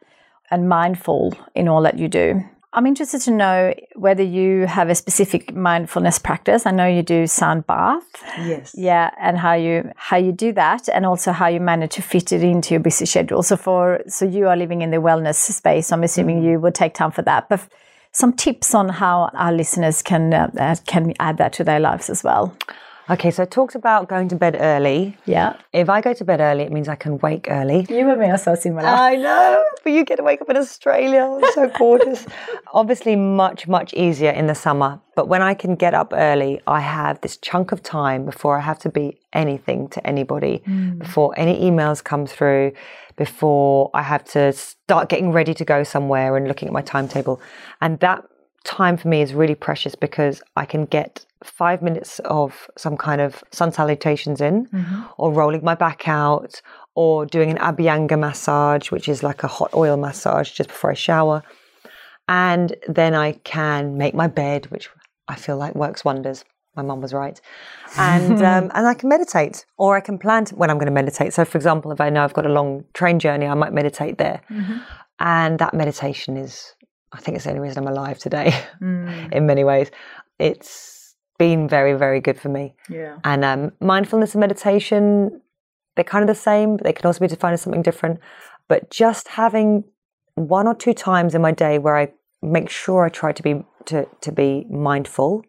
and mindful in all that you do. I'm interested to know whether you have a specific mindfulness practice. I know you do sound bath. Yes. Yeah, and how you how you do that, and also how you manage to fit it into your busy schedule. So for so you are living in the wellness space. I'm assuming you would take time for that, but some tips on how our listeners can uh, uh, can add that to their lives as well. Okay, so I talked about going to bed early. Yeah, If I go to bed early, it means I can wake early. you and me are so similar. I know, but you get to wake up in Australia. It's so gorgeous. Obviously, much, much easier in the summer. But when I can get up early, I have this chunk of time before I have to be anything to anybody, mm. before any emails come through, before I have to start getting ready to go somewhere and looking at my timetable. And that time for me is really precious because I can get five minutes of some kind of sun salutations in, mm-hmm. or rolling my back out, or doing an Abhyanga massage, which is like a hot oil massage just before I shower. And then I can make my bed, which I feel like works wonders. My mum was right. And um, and I can meditate, or I can plan to, when I'm going to meditate. So, for example, if I know I've got a long train journey, I might meditate there. Mm-hmm. And that meditation is, I think, it's the only reason I'm alive today. Mm. in many ways, it's been very, very good for me. Yeah. And um, mindfulness and meditation, they're kind of the same, but they can also be defined as something different. But just having one or two times in my day where I make sure I try to be to, to be mindful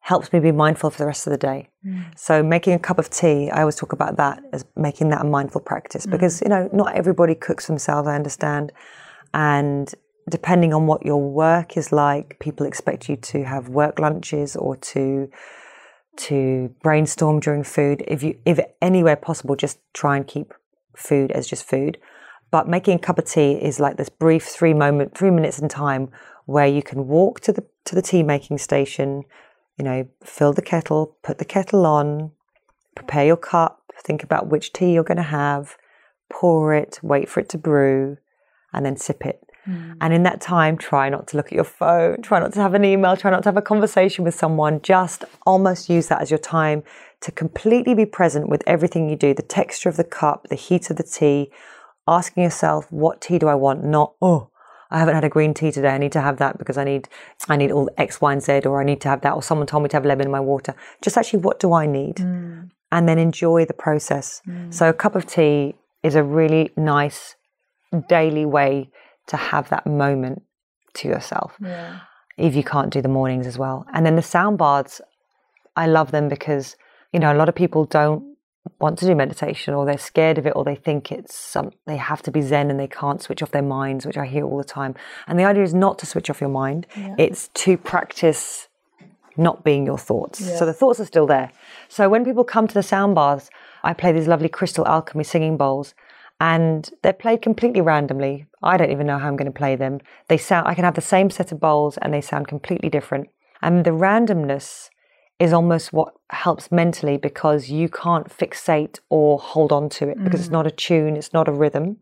helps me be mindful for the rest of the day. So making a cup of tea, I always talk about that as making that a mindful practice because you know not everybody cooks themselves. I understand, and depending on what your work is like, people expect you to have work lunches or to to brainstorm during food. If you if anywhere possible, just try and keep food as just food. But making a cup of tea is like this brief three moment three minutes in time where you can walk to the to the tea making station, you know, fill the kettle, put the kettle on, prepare your cup, think about which tea you're going to have, pour it, wait for it to brew, and then sip it. Mm. And in that time, try not to look at your phone, try not to have an email, try not to have a conversation with someone. Just almost use that as your time to completely be present with everything you do the texture of the cup, the heat of the tea, asking yourself, what tea do I want? Not, oh, I haven't had a green tea today. I need to have that because I need I need all X, Y, and Z, or I need to have that, or someone told me to have lemon in my water. Just actually, what do I need? Mm. And then enjoy the process. Mm. So a cup of tea is a really nice daily way to have that moment to yourself. If you can't do the mornings as well. And then the sound baths, I love them because, you know, a lot of people don't want to do meditation or they're scared of it or they think it's some they have to be zen and they can't switch off their minds which i hear all the time. And the idea is not to switch off your mind. It's to practice not being your thoughts. So the thoughts are still there. So when people come to the sound baths i play these lovely crystal alchemy singing bowls and they're played completely randomly. I don't even know how i'm going to play them. They sound i can have the same set of bowls and they sound completely different. And the randomness is almost what helps mentally because you can't fixate or hold on to it because it's mm. not a tune, it's not a rhythm.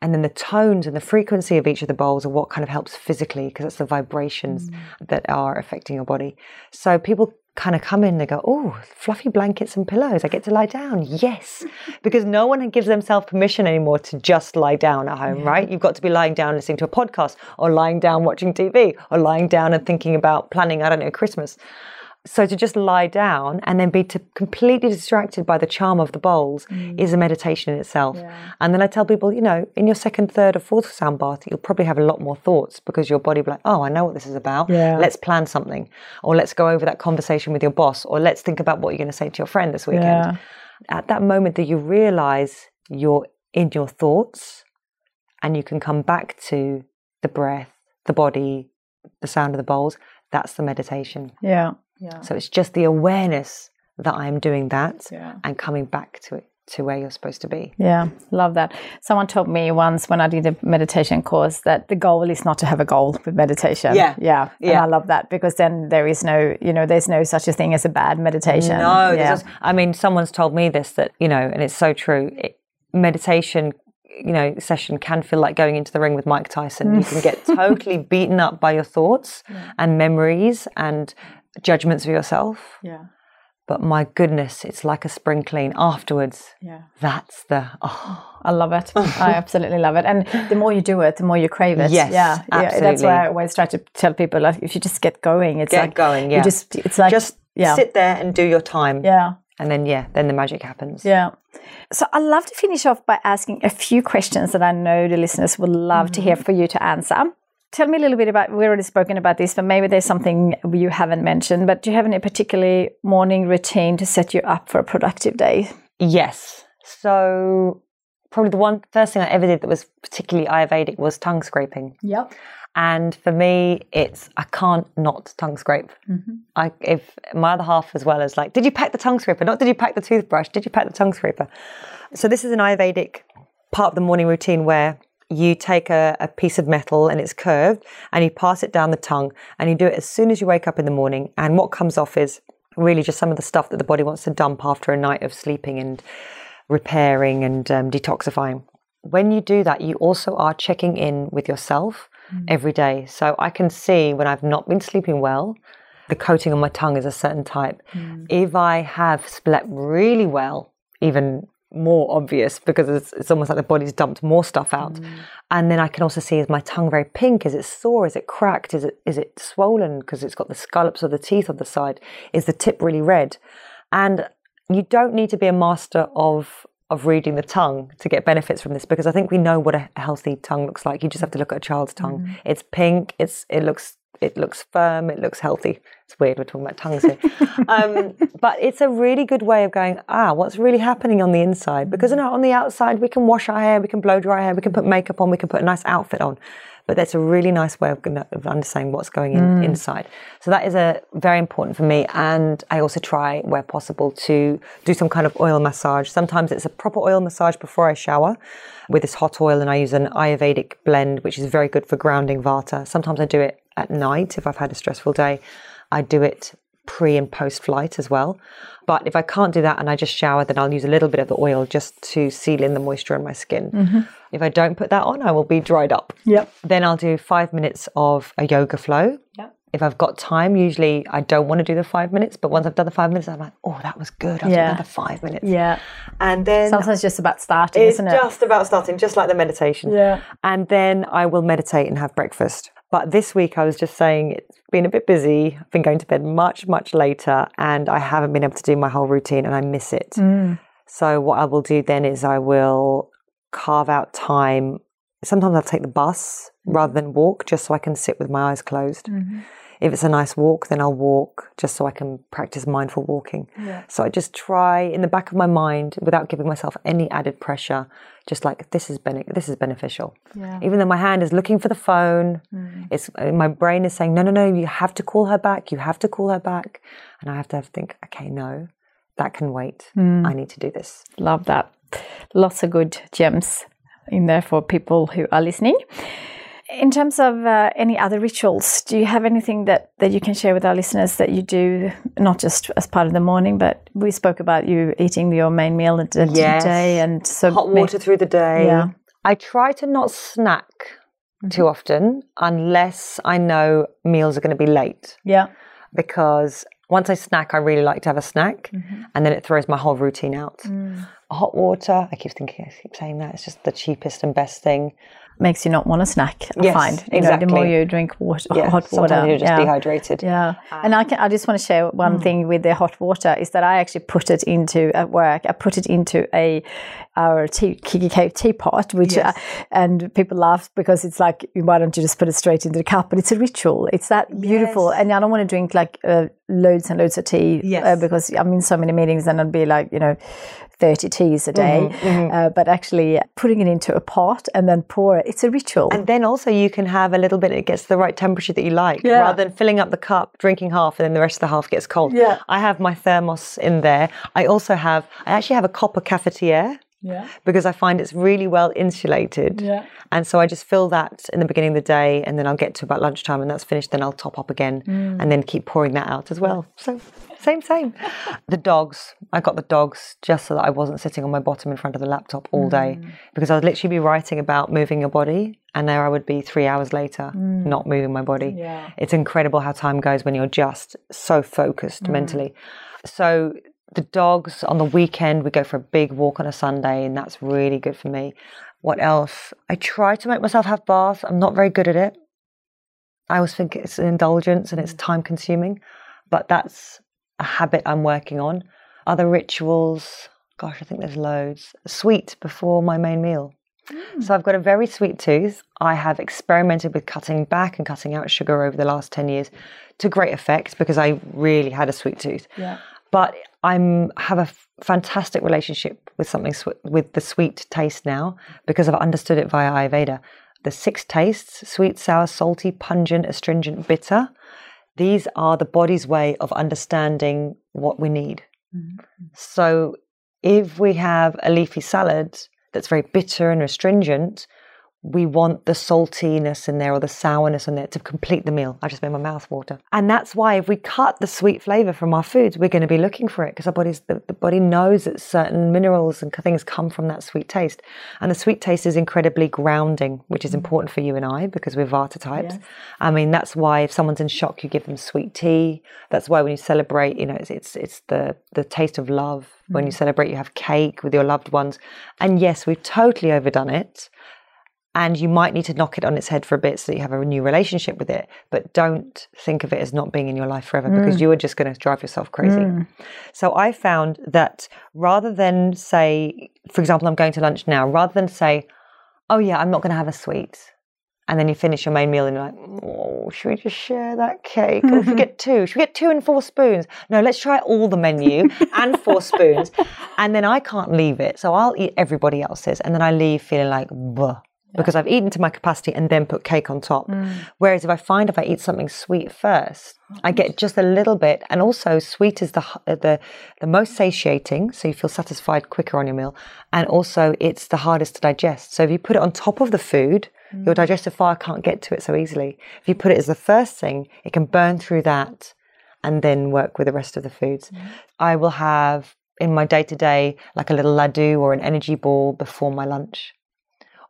And then the tones and the frequency of each of the bowls are what kind of helps physically because it's the vibrations mm. that are affecting your body. So people kind of come in they go, Oh, fluffy blankets and pillows. I get to lie down. Yes. Because no one gives themselves permission anymore to just lie down at home, right? You've got to be lying down listening to a podcast or lying down watching TV or lying down and thinking about planning, I don't know, Christmas. So to just lie down and then be to completely distracted by the charm of the bowls mm. is a meditation in itself. And then I tell people, you know, in your second, third, or fourth sound bath, you'll probably have a lot more thoughts because your body will be like, oh, I know what this is about. Yeah. Let's plan something, or let's go over that conversation with your boss, or let's think about what you're going to say to your friend this weekend. Yeah. At that moment that you realize you're in your thoughts, and you can come back to the breath, the body, the sound of the bowls. That's the meditation. Yeah. Yeah. So it's just the awareness that I'm doing that Yeah. and coming back to it to where you're supposed to be. Yeah, love that. Someone told me once when I did a meditation course that the goal is not to have a goal with meditation. Yeah. yeah, And Yeah. I love that because then there is no, you know, there's no such a thing as a bad meditation. No, yeah, is- I mean, someone's told me this that you know, and it's so true. It, meditation, you know, session can feel like going into the ring with Mike Tyson. You can get totally beaten up by your thoughts and memories and judgments of yourself. yeah, But my goodness, it's like a spring clean afterwards. yeah. That's the oh, I love it. I absolutely love it. And the more you do it, the more you crave it. Yes, yeah, yeah. That's why I always try to tell people like, if you just get going, it's Get like going, You just it's like just yeah, sit there and do your time. yeah. And then yeah, then the magic happens. Yeah. So I'd love to finish off by asking a few questions that I know the listeners would love to hear mm-hmm. for you to answer. Tell me a little bit about, we've already spoken about this, but maybe there's something you haven't mentioned. But do you have any particularly morning routine to set you up for a productive day? Yes. So probably the one first thing I ever did that was particularly Ayurvedic was tongue scraping. Yep. And for me, it's I can't not tongue scrape. Mm-hmm. I if my other half as well is like, did you pack the tongue scraper? Not did you pack the toothbrush? Did you pack the tongue scraper? So this is an Ayurvedic part of the morning routine where you take a, a piece of metal and it's curved and you pass it down the tongue and you do it as soon as you wake up in the morning. And what comes off is really just some of the stuff that the body wants to dump after a night of sleeping and repairing and um, detoxifying. When you do that, you also are checking in with yourself mm. every day. So I can see when I've not been sleeping well, the coating on my tongue is a certain type. Mm. If I have slept really well, even more obvious because it's, it's, almost like the body's dumped more stuff out. Mm. And then I can also see is my tongue very pink? Is it sore? Is it cracked? Is it is it swollen because it's got the scallops of the teeth on the side? Is the tip really red? And you don't need to be a master of of reading the tongue to get benefits from this because I think we know what a healthy tongue looks like. You just have to look at a child's tongue. Mm. It's pink. It's it looks it looks firm. It looks healthy. It's weird. We're talking about tongues here, um, but it's a really good way of going. Ah, what's really happening on the inside? Because you know, on the outside, we can wash our hair, we can blow dry our hair, we can put makeup on, we can put a nice outfit on. But that's a really nice way of, of understanding what's going in mm. inside. So that is a very important for me. And I also try, where possible, to do some kind of oil massage. Sometimes it's a proper oil massage before I shower with this hot oil, and I use an Ayurvedic blend, which is very good for grounding vata. Sometimes I do it at night if I've had a stressful day. I do it pre and post flight as well. But if I can't do that and I just shower, then I'll use a little bit of the oil just to seal in the moisture in my skin. Mm-hmm. If I don't put that on, I will be dried up. Yep. Then I'll do five minutes of a yoga flow. Yep. If I've got time, usually I don't want to do the five minutes, but once I've done the five minutes, I'm like, oh, that was good. I've yeah. done the five minutes. Yeah. And then sometimes just about starting, it's isn't it? just about starting, just like the meditation. Yeah. And then I will meditate and have breakfast. But this week I was just saying it's been a bit busy. I've been going to bed much, much later and I haven't been able to do my whole routine and I miss it. Mm. So what I will do then is I will carve out time. Sometimes I'll take the bus rather than walk just so I can sit with my eyes closed. Mm-hmm. If it's a nice walk, then I'll walk just so I can practice mindful walking. Yeah. So I just try in the back of my mind without giving myself any added pressure, just like this is bene- this is beneficial. Yeah. Even though my hand is looking for the phone, mm. it's uh, my brain is saying no, no, no, you have to call her back. You have to call her back, and I have to, have to think, okay, no, that can wait. Mm. I need to do this. Love that. Lots of good gems in there for people who are listening. In terms of uh, any other rituals, do you have anything that, that you can share with our listeners that you do, not just as part of the morning, but we spoke about you eating your main meal at the yes. day and so hot water through the day. Yeah. I try to not snack mm-hmm. too often unless I know meals are going to be late. Yeah. Because once I snack, I really like to have a snack, mm-hmm. and then it throws my whole routine out. Mm. Hot water, I keep thinking, I keep saying that, it's just the cheapest and best thing makes you not want a snack. I yes, find you exactly. know the more you drink water, yeah, hot water, sometimes you're just yeah. dehydrated. Yeah, um, and I can, I just want to share one mm. thing with the hot water is that I actually put it into at work. I put it into a our tea, Kikki K teapot, which yes. uh, and people laugh because it's like why don't you just put it straight into the cup? But it's a ritual. It's that beautiful, yes. and I don't want to drink like uh, loads and loads of tea yes. uh, because I'm in so many meetings and I'd be like you know 30 teas a day, mm-hmm, mm-hmm. Uh, but actually putting it into a pot and then pour it, it's a ritual. And then also you can have a little bit, it gets the right temperature that you like, yeah. rather than filling up the cup, drinking half, and then the rest of the half gets cold. Yeah. I have my thermos in there. I also have, I actually have a copper cafetiere. Yeah. Because I find it's really well insulated. Yeah. And so I just fill that in the beginning of the day and then I'll get to about lunchtime and that's finished. Then I'll top up again mm. and then keep pouring that out as well. So same, same. the dogs, I got the dogs just so that I wasn't sitting on my bottom in front of the laptop all day mm. because I would literally be writing about moving your body and there I would be three hours later mm. not moving my body. Yeah. It's incredible how time goes when you're just so focused Mm. mentally. So the dogs on the weekend, we go for a big walk on a Sunday, and that's really good for me. What else? I try to make myself have baths. I'm not very good at it. I always think it's an indulgence and it's time consuming, but that's a habit I'm working on. Other rituals, gosh, I think there's loads. Sweet before my main meal. Mm. So I've got a very sweet tooth. I have experimented with cutting back and cutting out sugar over the last 10 years to great effect because I really had a sweet tooth. Yeah. But I'm have a f- fantastic relationship with something sw- with the sweet taste now because I've understood it via Ayurveda. The six tastes: sweet, sour, salty, pungent, astringent, bitter. These are the body's way of understanding what we need. Mm-hmm. So if we have a leafy salad that's very bitter and astringent, we want the saltiness in there or the sourness in there to complete the meal. I just made my mouth water. And that's why if we cut the sweet flavor from our foods, we're going to be looking for it because our body's the, the body knows that certain minerals and things come from that sweet taste. And the sweet taste is incredibly grounding, which is mm. important for you and I because we're Vata types. Yes. I mean, that's why if someone's in shock, you give them sweet tea. That's why when you celebrate, you know, it's it's, it's the the taste of love. When you mm. celebrate, you have cake with your loved ones. And yes, we've totally overdone it and you might need to knock it on its head for a bit so that you have a new relationship with it but don't think of it as not being in your life forever because mm. you are just going to drive yourself crazy mm. so i found that rather than say for example i'm going to lunch now rather than say oh yeah i'm not going to have a sweet and then you finish your main meal and you're like, oh, should we just share that cake? Or should we get two? Should we get two and four spoons? No, let's try all the menu and four spoons. And then I can't leave it. So I'll eat everybody else's. And then I leave feeling like, Bleh, because I've eaten to my capacity and then put cake on top. Mm. Whereas if I find if I eat something sweet first, oh, I get just a little bit. And also, sweet is the, h- uh, the, the most satiating. So you feel satisfied quicker on your meal. And also, it's the hardest to digest. So if you put it on top of the food, your mm. digestive fire can't get to it so easily. If you put it as the first thing, it can burn through that and then work with the rest of the foods. I will have in my day to day like a little laddu or an energy ball before my lunch.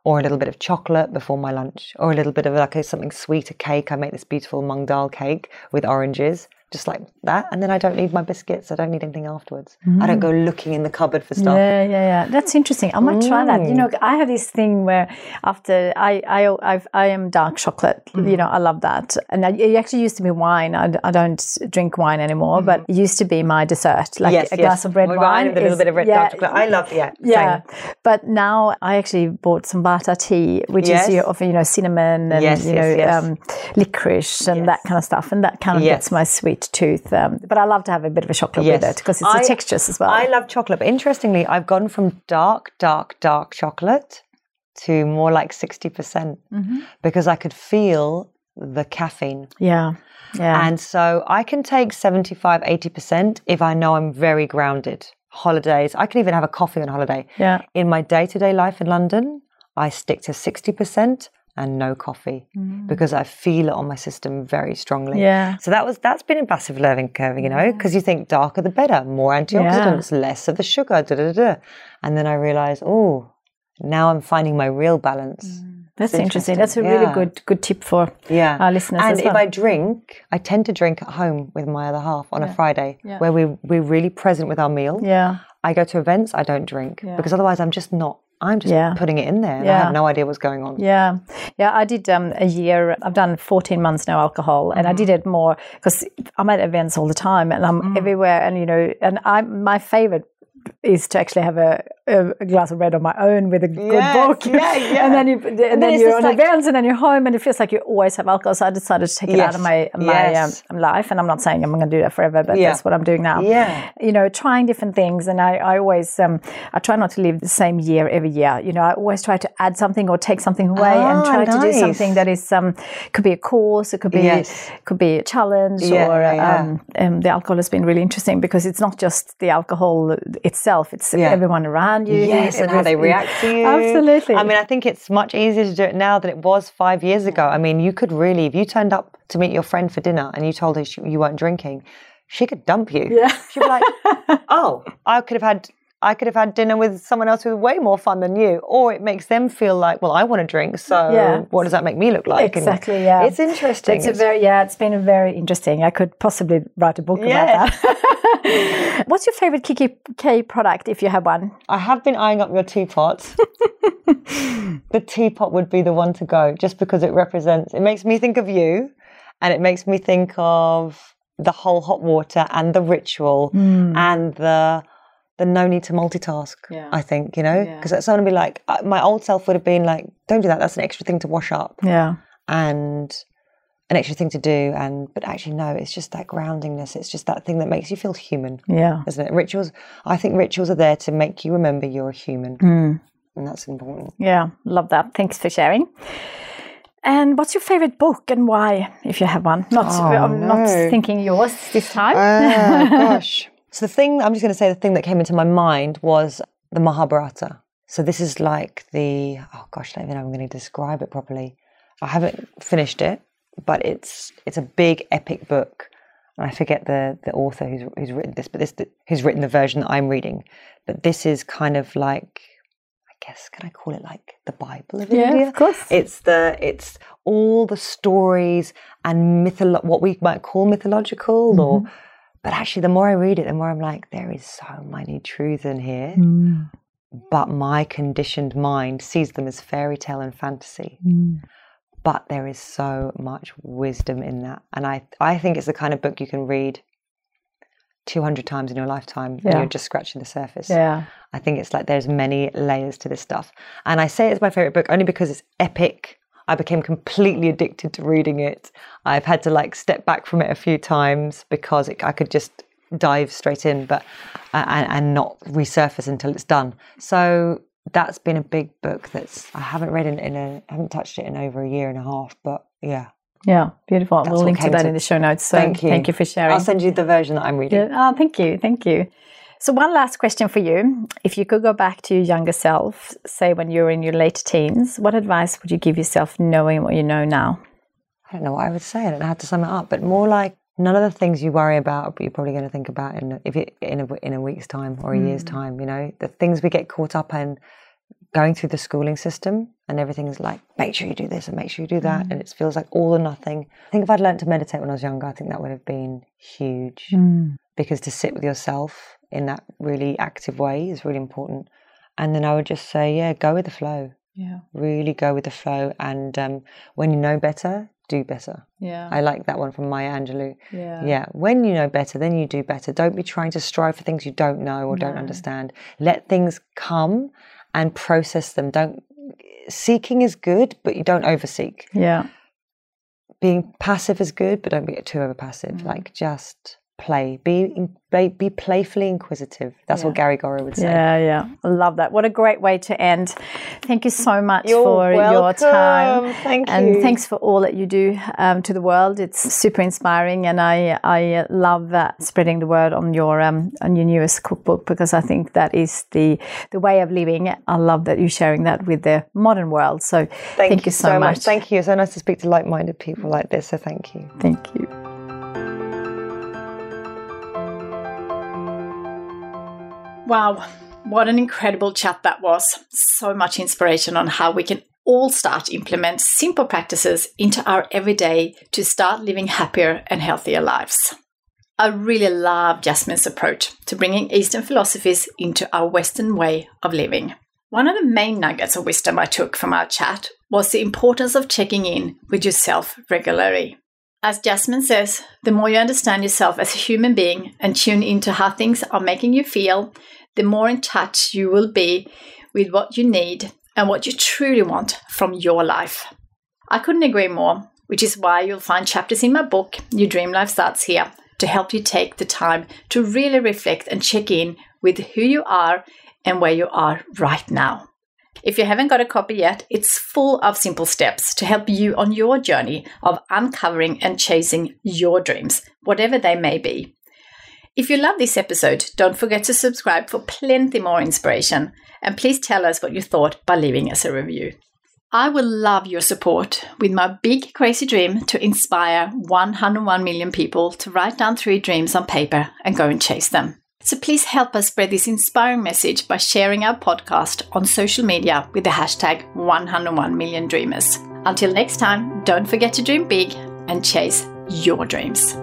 Or a little bit of chocolate before my lunch, or a little bit of like a, something sweet, a cake. I make this beautiful mung dal cake with oranges, just like that. And then I don't need my biscuits. I don't need anything afterwards. I don't go mm. looking in the cupboard for stuff. Yeah, yeah, yeah. That's interesting. I might try that. You know, mm. I have this thing where after I, I, I've, I am dark chocolate. You mm. know, I love that. And I, it actually used to be wine. I, I don't drink wine anymore, but it used to be my dessert, like yes, a yes. glass of red oh, With wine. and a little is- bit of red yeah, dark chocolate. I love, yeah, Yeah, same. but now I actually bought some Vata tea, which Yes. is you know, of you know cinnamon and you know. Um, licorice and that kind of stuff, and that kind of gets my sweet tooth. Um, but I love to have a bit of a chocolate Yes. with it because it's I- the textures as well. I love chocolate, but interestingly, I've gone from dark, dark, dark chocolate to more like 60% Mm-hmm. because I could feel the caffeine. yeah, yeah, And so I can take 75, 80% if I know I'm very grounded. Holidays, I can even have a coffee on holiday. yeah. In my day to day life in London, I stick to 60% and no coffee because I feel it on my system very strongly. Mm. Yeah. So that was that's been a massive learning curve, you know, because you think darker the better, more antioxidants, less of the sugar, da da da. And then I realized, oh, now I'm finding my real balance. That's interesting. interesting. That's a really good good tip for Yeah. our listeners And if. I drink, I tend to drink at home with my other half on a Friday, Yeah. where we we're really present with our meal. yeah, I go to events, I don't drink because otherwise I'm just not. I'm just Yeah. putting it in there. And I have no idea what's going on. yeah, yeah. I did um, a year. I've done 14 months no alcohol, and I did it more because I'm at events all the time, and I'm everywhere. And you know, and I my favorite is to actually have a, a, a glass of red on my own with a good Yes, book. yeah, yeah. and then you, and, then, then you're on like- events, and then you're home, and it feels like you always have alcohol. So I decided to take it out of my my yes. um, life, and I'm not saying I'm going to do that forever, but Yeah. that's what I'm doing now. Yeah. you know, trying different things, and I, I always um, I try not to live the same year every year. You know, I always try to add something or take something away, and Ah, try to do something that is um could be a course, it could be Yes. could be a challenge, Yeah, or. Um, um, the alcohol has been really interesting because it's not just the alcohol itself; it's everyone around you. Yes, and how they react to you. Absolutely. I mean, I think it's much easier to do it now than it was five years ago. I mean, you could really, if you turned up to meet your friend for dinner and you told her she, you weren't drinking, she could dump you. Yeah. She'd be like, "Oh, I could have had." I could have had dinner with someone else who was way more fun than you, or it makes them feel like, well, I want to drink, so Yeah. what does that make me look like? And Exactly. Yeah, it's interesting. It's a very yeah. It's been a very interesting. I could possibly write a book Yeah. about that. What's your favorite Kiki K product, if you have one? I have been eyeing up your teapot. the teapot would be the one to go just because it represents, it makes me think of you and it makes me think of the whole hot water and the ritual and the the no need to multitask. Yeah. I think, you know, because it's someone would be like, uh, my old self would have been like, don't do that. That's an extra thing to wash up Yeah. and an extra thing to do. And, but actually, no, it's just that groundingness. It's just that thing that makes you feel human Yeah. isn't it? Rituals. I think rituals are there to make you remember you're a human, Mm. and that's important. Yeah. Love that. Thanks for sharing. And what's your favorite book and why, if you have one? Not, I'm not thinking yours this time. Oh gosh. So the thing I'm just going to say the thing that came into my mind was the Mahabharata. So this is like the oh gosh, I don't even know I'm going to describe it properly. I haven't finished it, but it's it's a big epic book. And I forget the the author who's who's written this, but this who's written the version that I'm reading. But this is kind of like I guess can I call it like the Bible of Yeah, India? of course. It's the it's all the stories and mytholo- what we might call mythological or Mm-hmm. but actually the more I read it, the more I'm like, there is so many truths in here. Mm. But my conditioned mind sees them as fairy tale and fantasy. Mm. But there is so much wisdom in that. And I I think it's the kind of book you can read 200 times in your lifetime and Yeah. you're just scratching the surface. Yeah. I think it's like there's many layers to this stuff. And I say it's my favorite book only because it's epic. I became completely addicted to reading it. I've had to like step back from it a few times because it, I could just dive straight in, but uh, and, and not resurface until it's done. So that's been a big book that's I haven't read in, in a haven't touched it in over a year and a half. But yeah, Yeah. Beautiful. That's we'll link to that to- in the show notes. So Thank you. Thank you for sharing. I'll send you the version that I'm reading. Yeah. Oh, thank you. Thank you. So, one last question for you. If you could go back to your younger self, say when you were in your late teens, what advice would you give yourself knowing what you know now? I don't know what I would say. I don't know how to sum it up, but more like none of the things you worry about, but you're probably going to think about in if it, in a in a week's time or a year's mm. time. You know, the things we get caught up in going through the schooling system, and everything is like, make sure you do this and make sure you do that, mm. and it feels like all or nothing. I think if I'd learned to meditate when I was younger, I think that would have been huge mm. because to sit with yourself in that really active way is really important. And then I would just say, yeah, go with the flow. Yeah. Really go with the flow, and um, when you know better, do better. Yeah. I like that one from Maya Angelou. yeah. Yeah, when you know better, then you do better. Don't be trying to strive for things you don't know or don't understand. Let things come and process them. Don't seeking is good, but you don't overseek. Yeah. Being passive is good, but don't be too over passive. Mm. Like just play. Be in- be, playfully inquisitive. That's what Gary Gorrow would say. Yeah, yeah. I love that. What a great way to end. Thank you so much You're for your time. Thank and you. thanks for all that you do um, to the world. It's super inspiring, and I I love that spreading the word on your um, on your newest cookbook because I think that is the the way of living. I love that you're sharing that with the modern world. So thank, you so, much. Thank you. It's so nice to speak to like-minded people like this. So thank you. Thank you. Wow, what an incredible chat that was. So much inspiration on how we can all start to implement simple practices into our everyday to start living happier and healthier lives. I really love Jasmine's approach to bringing Eastern philosophies into our Western way of living. One of the main nuggets of wisdom I took from our chat was the importance of checking in with yourself regularly. As Jasmine says, the more you understand yourself as a human being and tune into how things are making you feel, the more in touch you will be with what you need and what you truly want from your life. I couldn't agree more, which is why you'll find chapters in my book, Your Dream Life Starts Here, to help you take the time to really reflect and check in with who you are and where you are right now. If you haven't got a copy yet, it's full of simple steps to help you on your journey of uncovering and chasing your dreams, whatever they may be. If you love this episode, don't forget to subscribe for plenty more inspiration, and please tell us what you thought by leaving us a review. I will love your support with my big crazy dream to inspire 101 million people to write down three dreams on paper and go and chase them. So please help us spread this inspiring message by sharing our podcast on social media with the hashtag 101 million dreamers. Until next time, don't forget to dream big and chase your dreams.